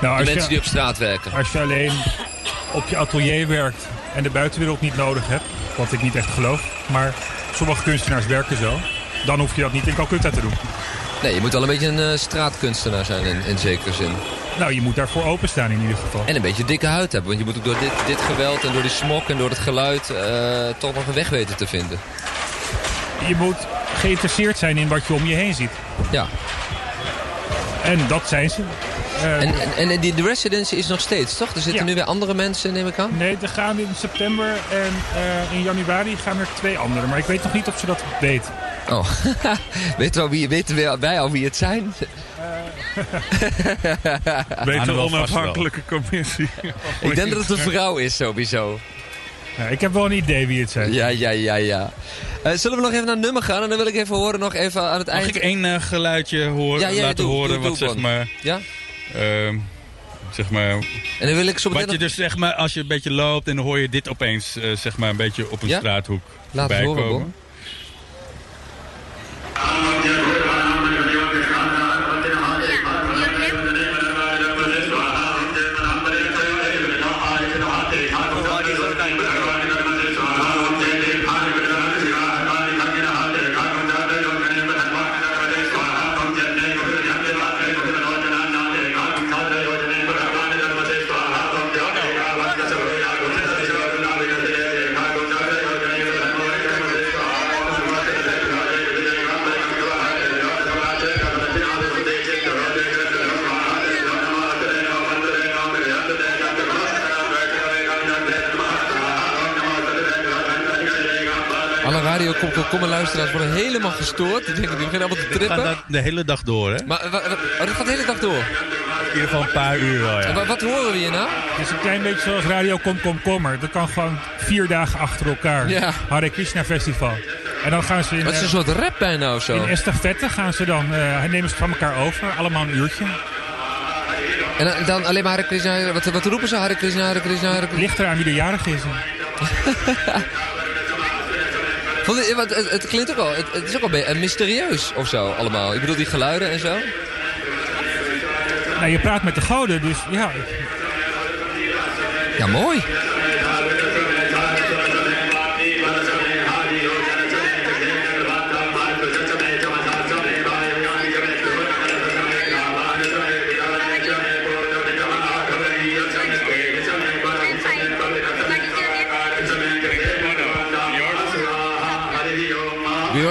Nou, de mensen je- die op straat werken. Als je alleen op je atelier werkt en de buitenwereld niet nodig hebt, wat ik niet echt geloof, maar sommige kunstenaars werken zo, dan hoef je dat niet in Calcutta te doen. Nee, je moet wel een beetje een eh, straatkunstenaar zijn in, in zekere zin. Nou, je moet daarvoor openstaan in ieder geval. En een beetje dikke huid hebben, want je moet ook door dit, dit geweld en door die smok en door het geluid eh, toch nog een weg weten te vinden. Je moet geïnteresseerd zijn in wat je om je heen ziet. Ja. En dat zijn ze. Eh, En, en, en die, de residency is nog steeds, toch? Er zitten Ja. nu weer andere mensen, neem ik aan? Nee, er gaan in september en eh, in januari gaan er twee anderen. Maar ik weet nog niet of ze dat weten. Oh, [LAUGHS] weten, we, wie, weten we- wij al wie het zijn? [LAUGHS] Weet de onafhankelijke commissie. [LAUGHS] ik denk dat het een vrouw is, sowieso. Ja, ik heb wel een idee wie het zijn. Ja, ja, ja, ja. Eh, zullen we nog even naar een nummer gaan? En dan wil ik even horen nog even aan het Mag eind... ik één eh, geluidje horen, Ja, ja, laten doe, horen doe, doe, wat zeg maar... Ja? ehm, zeg maar... En dan wil ik zo Wat meteen je dus zeg maar, als je een beetje loopt en dan hoor je dit opeens eh, zeg maar een beetje op een Ja? straathoek Laat het voorbij horen, komen. Bon. Alle radio kom, kom, kom en luisteraars worden helemaal gestoord. Die, denken, die beginnen allemaal te gaat trippen. dat de hele dag door, hè? Maar wa- wa- oh, dat gaat de hele dag door? In ieder geval een paar uur wel, En ja. wa- wat horen we hier nou? Het is een klein beetje zoals Radio Kom Kom Kommer. Dat kan gewoon vier dagen achter elkaar. Ja. Hare Krishna Festival. En dan gaan ze in, Wat is een eh, soort rap bijna of zo? in estafette gaan ze dan, eh nemen ze van elkaar over. Allemaal een uurtje. En dan, dan alleen maar Hare Krishna. Wat, wat roepen ze? Hare Krishna, Hare Krishna, Hare Krishna. Ligt eraan wie de jarig is. [LAUGHS] Want het, het klinkt ook wel, het, het is ook wel beetje mysterieus of zo allemaal. Ik bedoel die geluiden en zo. Nou, je praat met de goden, dus ja. Ja, mooi.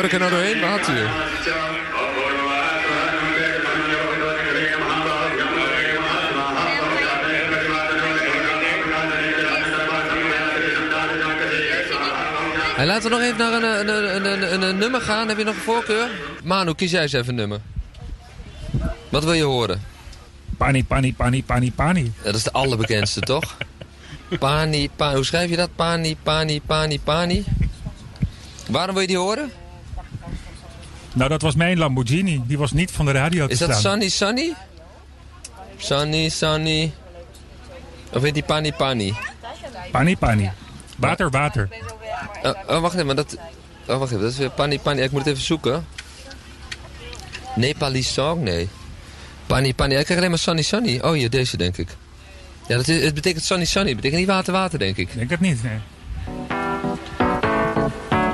Ik er nou doorheen? Waar had u? Hey, laten we nog even naar een, een, een, een, een, nummer gaan. Heb je nog een voorkeur? Manu, kies jij eens even een nummer. Wat wil je horen? Pani, pani, pani, pani, pani. Ja, dat is de allerbekendste, [LAUGHS] toch? Pani, pani. Hoe schrijf je dat? Pani, pani, pani, pani. Waarom wil je die horen? Nou, dat was mijn Lamborghini. Die was niet van de radio te Is dat staan. Sunny Sunny? Sunny Sunny. Of heet die Pani Pani? Pani, pani. Water, water. Oh, oh, wacht even, maar dat... Oh, wacht even, dat is weer Pani Pani. Ik moet het even zoeken. Nepali song? Nee. Pani Pani. Ik krijg alleen maar Sunny Sunny. Oh, hier, deze denk ik. Ja, dat is, het betekent Sunny Sunny. Het betekent niet water water, denk ik. Denk het niet, nee.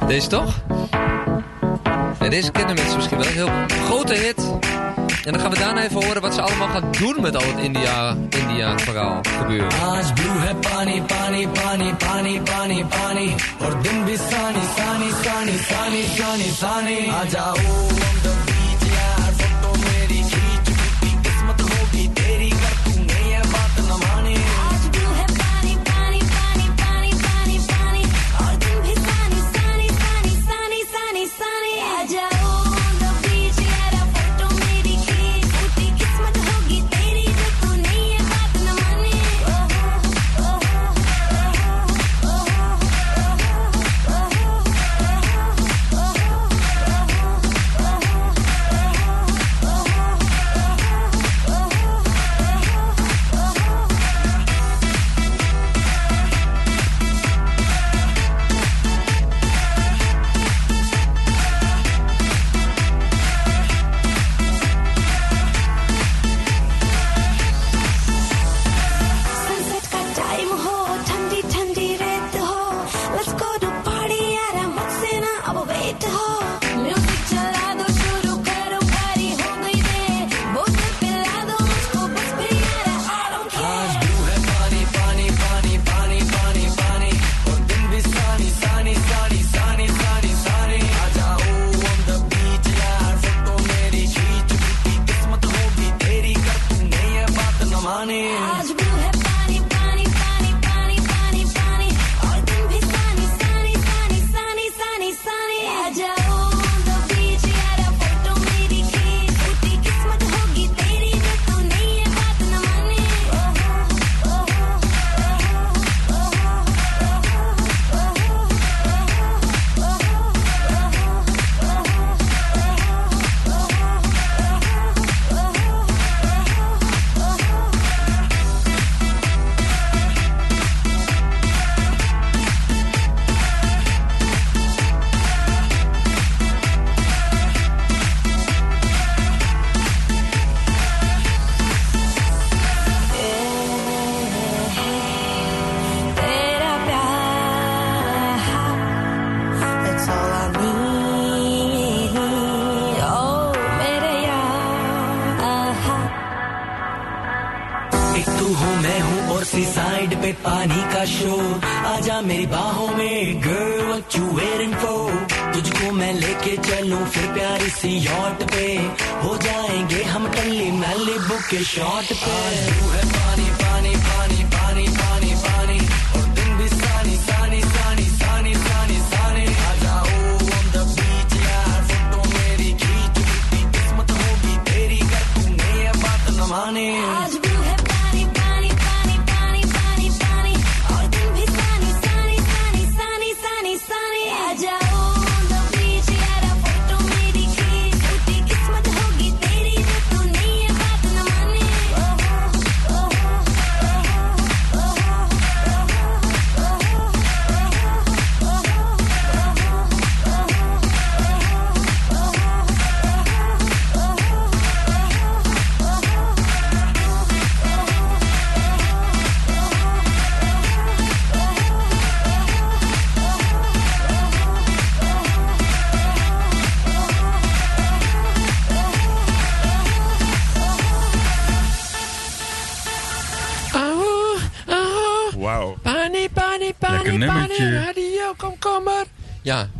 Deze toch? Nou, deze kennen mensen misschien wel. Heel grote hit. En dan gaan we daarna even horen wat ze allemaal gaan doen met al het India, India verhaal gebeuren. Aaj blue hai pani, pani, pani, pani, pani, pani. Aur dun bhi sani, sani, sani, sani, sani, sani. Aaja, oh, के shot पे। तू है पानी पानी पानी पानी पानी पानी। और भी सानी सानी सानी सानी सानी सानी। आ जाओ ऑन द बीच यार फ़ोटो मेरी खींच। किस्मत होगी तेरी कर तूने ये बात न माने। आज भी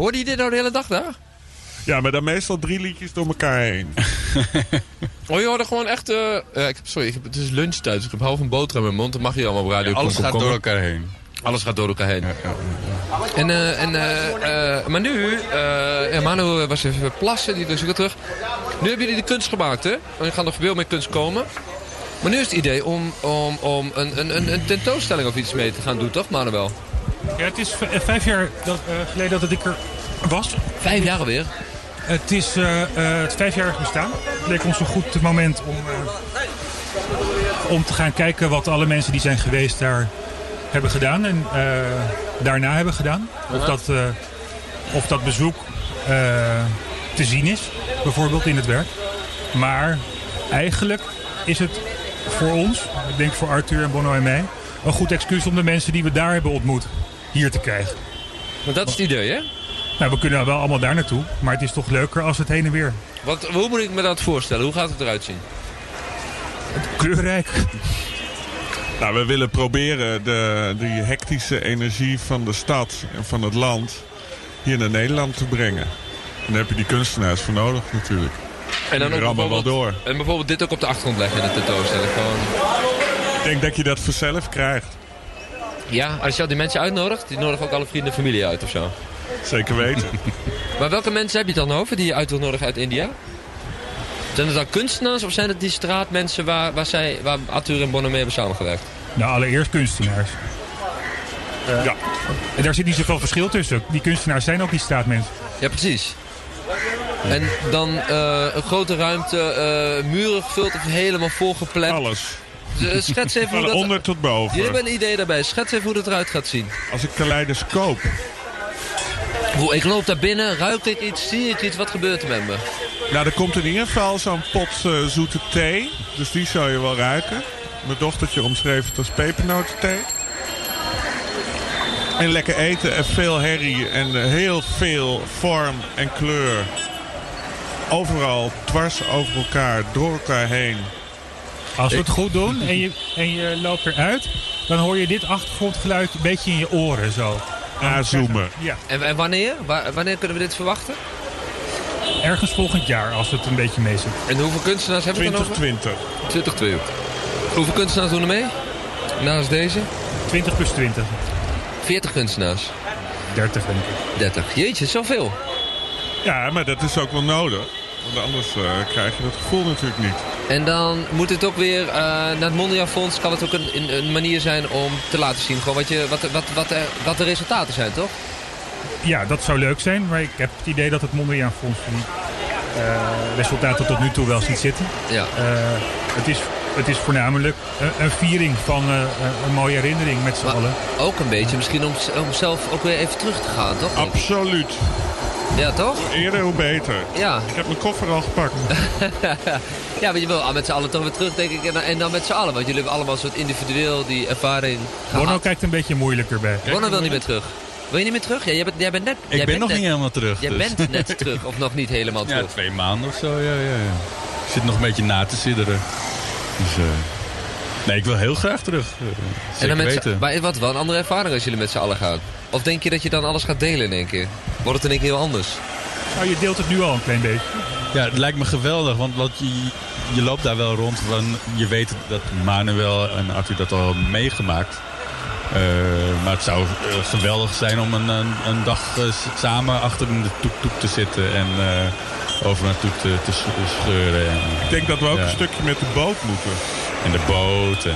hoorde je dit nou de hele dag daar? Ja, maar dan meestal drie liedjes door elkaar heen. [LAUGHS] Oh, je hoorde gewoon echt... eh, eh, ik heb, sorry, ik heb, het is lunchtijd, dus ik heb half een boterham in mijn mond. Dan mag je allemaal op radio Ja, alles Kom, gaat Kom, door Kom. elkaar heen. Alles gaat door elkaar heen. En, eh, en, eh, eh, maar nu, eh ja, Manu was even plassen, die is ook weer terug. Nu hebben jullie de kunst gemaakt, hè? En je gaat nog veel meer kunst komen. Maar nu is het idee om, om, om een, een, een, een tentoonstelling of iets mee te gaan doen, toch, Manuel? Ja, het is eh, vijf jaar dat, eh, geleden dat ik er was. Vijf jaar alweer? Het is eh, eh, het vijfjarig bestaan. Het leek ons een goed moment om, om te gaan kijken wat alle mensen die zijn geweest daar hebben gedaan. En daarna hebben gedaan. Of dat, of dat bezoek te zien is, bijvoorbeeld in het werk. Maar eigenlijk is het voor ons, ik denk voor Arthur en Bono en mij, een goed excuus om de mensen die we daar hebben ontmoet hier te krijgen. Want dat is het idee, hè? Nou, we kunnen wel allemaal daar naartoe, maar het is toch leuker als het heen en weer. Wat, hoe moet ik me dat voorstellen? Hoe gaat het eruit zien? Kleurrijk. Nou, we willen proberen de, die hectische energie van de stad en van het land hier naar Nederland te brengen. En daar heb je die kunstenaars voor nodig natuurlijk. En dan Die ook rammen wel door. En bijvoorbeeld dit ook op de achtergrond leggen in de tentoonstelling. Gewoon... Ik denk dat je dat vanzelf krijgt. Ja, als je al die mensen uitnodigt, die nodig ook alle vrienden en familie uit of zo. Zeker weten. [LAUGHS] maar welke mensen heb je dan over die je uit wil nodigen uit India? Zijn het dan kunstenaars of zijn het die straatmensen waar, waar, zij, waar Arthur en Bonham mee hebben samengewerkt? Nou, allereerst kunstenaars. ja. En daar zit niet zoveel verschil tussen. Die kunstenaars zijn ook die straatmensen. Ja, precies. En dan eh, een grote ruimte, eh, muren gevuld of helemaal volgeplet. Alles. Schets even hoe dat... onder tot boven. Jullie hebben een idee daarbij. Schets even hoe dat eruit gaat zien. Als een kaleidoscoop. Ik loop daar binnen, ruik ik iets, zie ik iets, wat gebeurt er met me? Nou, er komt in ieder geval zo'n pot eh, zoete thee. Dus die zou je wel ruiken. Mijn dochtertje omschreef het als pepernotenthee. En lekker eten en veel herrie en eh, heel veel vorm en kleur. Overal, dwars over elkaar, door elkaar heen. Als we Ik- het goed doen en je, en je loopt eruit, dan hoor je dit achtergrondgeluid een beetje in je oren zo. Aanzoomen. Ja. En, en wanneer? Wa- wanneer kunnen we dit verwachten? Ergens volgend jaar, als het een beetje mee zit. En hoeveel kunstenaars hebben we dan over? 2020. 2020. Hoeveel kunstenaars doen er mee? Naast deze? 20 plus 20. 40 kunstenaars. 30 denk ik. 30. Jeetje, zoveel. Ja, maar dat is ook wel nodig. Want anders eh, krijg je dat gevoel natuurlijk niet. En dan moet het ook weer eh, naar het Mondiaal Fonds. Kan het ook een, een, manier zijn om te laten zien gewoon wat, je, wat, wat, wat, er- wat de resultaten zijn, toch? Ja, dat zou leuk zijn, maar ik heb het idee dat het Mondriaan Fonds die eh, resultaten tot nu toe wel ziet zitten. Ja. Eh, het, is, het is voornamelijk een, een viering van eh, een mooie herinnering met z'n allen. Ook een beetje misschien om, om zelf ook weer even terug te gaan, toch? Absoluut. Ja, toch? Hoe eerder, hoe beter. Ja. Ik heb mijn koffer al gepakt. [LAUGHS] ja, maar je wil al met z'n allen toch weer terug, denk ik. En, dan- en dan met z'n allen, want jullie hebben allemaal een soort individueel die ervaring Bono gehad. kijkt een beetje moeilijker bij. Bono wil niet meer terug. Wil je niet meer terug? Ja, jij bent, jij bent net... Ik jij ben bent nog net- niet helemaal terug, Jij dus. bent net terug, of nog niet helemaal [LAUGHS] terug. Ja, twee maanden of zo, ja, ja, ja. Ik zit nog een beetje na te sidderen. Dus, eh, Nee, ik wil heel graag terug. eh, En Zeker dan met weten. maar wat, wel een andere ervaring als jullie met z'n allen gaan? Of denk je dat je dan alles gaat delen in één keer? Wordt het in één keer heel anders? Nou, je deelt het nu al een klein beetje. Ja, het lijkt me geweldig, want wat je, je loopt daar wel rond. Van, je weet dat Manuel en Arthur dat al hebben meegemaakt. Eh, maar het zou eh, geweldig zijn om een, een, een dag eh, samen achter in de toek-toek te zitten en eh, over naartoe te, te sch- scheuren. En, Ik denk dat we ook ja. een stukje met de boot moeten. En de boot. En,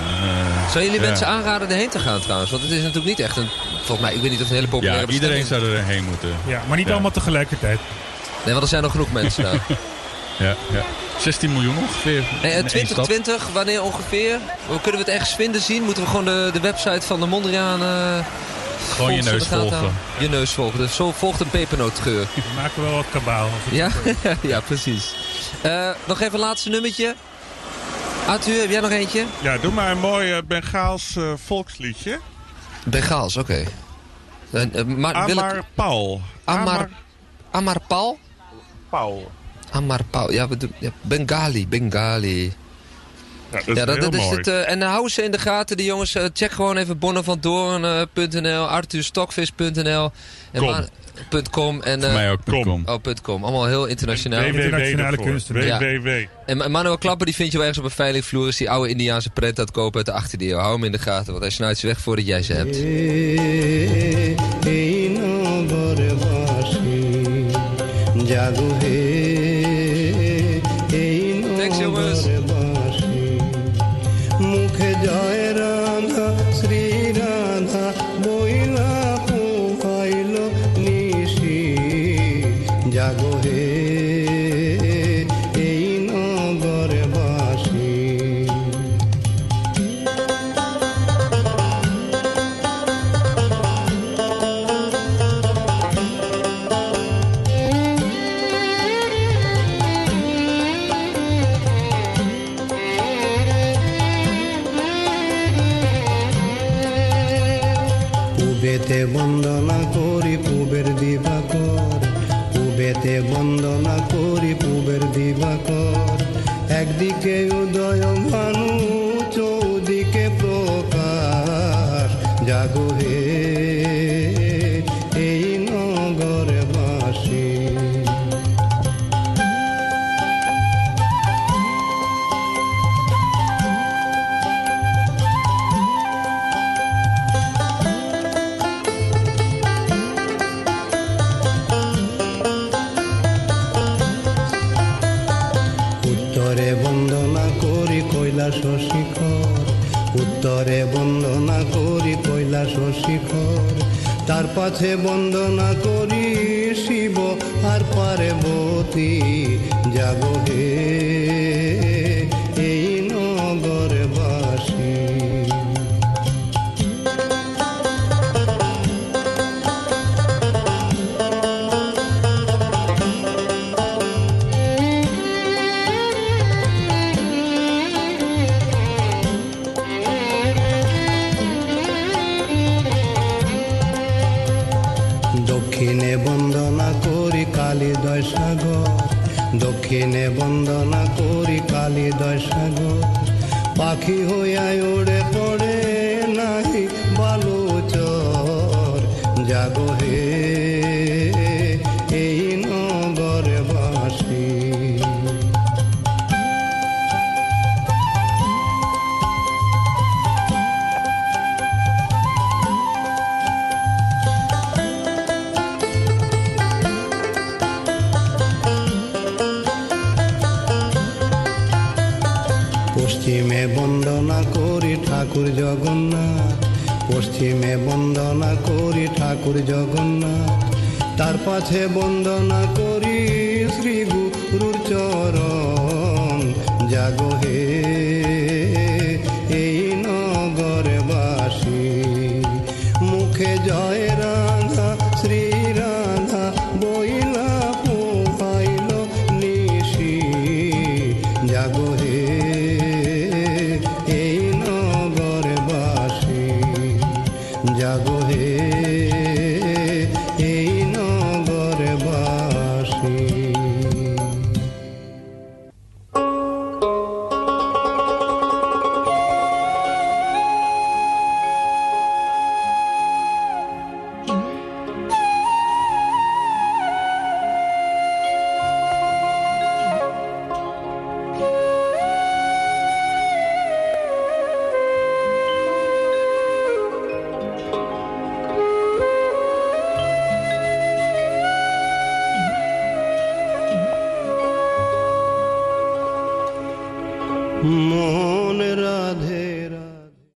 Zou jullie ja. mensen aanraden erheen te gaan trouwens? Want het is natuurlijk niet echt een... Volgens mij, ik weet niet of het een hele populaire Ja, iedereen bestemming zou erheen moeten. Ja, maar niet Ja. allemaal tegelijkertijd. Nee, want er zijn nog genoeg mensen daar. [LAUGHS] Ja, ja. 16 miljoen ongeveer. Hey, eh. 2020, wanneer ongeveer? Kunnen we het ergens vinden zien? Moeten we gewoon de, de website van de Mondriaan... eh, Gewoon je neus volgen. Je neus volgen. Dus zo volgt een pepernootgeur. [LAUGHS] We maken wel wat kabaal. Ja, [LAUGHS] ja precies. Eh, nog even een laatste nummertje. Arthur, heb jij nog eentje? Ja, doe maar een mooi Bengaals eh, volksliedje. Bengaals, oké. Maar wil ik- Amar Paul. Amar, Amar Paul? Paul. Amarpau, ja, ja, Bengali, Bengali. Ja, dat is, ja, dat, is het. En hou ze in de gaten, die jongens. Check gewoon even bonnevandoorn.nl, arthurstokvis.nl. En Com en, Voor mij .com. .com. Allemaal heel internationaal. Internationale kunsten. En Manuel Klapper die vind je wel ergens op een veilingvloer. Is die oude Indiaanse pret dat kopen uit de achterdeel. Hou hem in de gaten, want hij snuit ze weg voordat jij ze hebt. উত্তরে বন্দনা করি কৈলাস শিখর তার পাশে বন্দনা করি শিব আর পার্বতী জাগো হে। এনে বন্দনা করি কালী দশাগ পাখি হইয়া ওড়ে পশ্চিমে বন্দনা করি ঠাকুর জগন্নাথ। তার পাশে বন্দনা করি শ্রী গুরুর চরণ। জাগো হে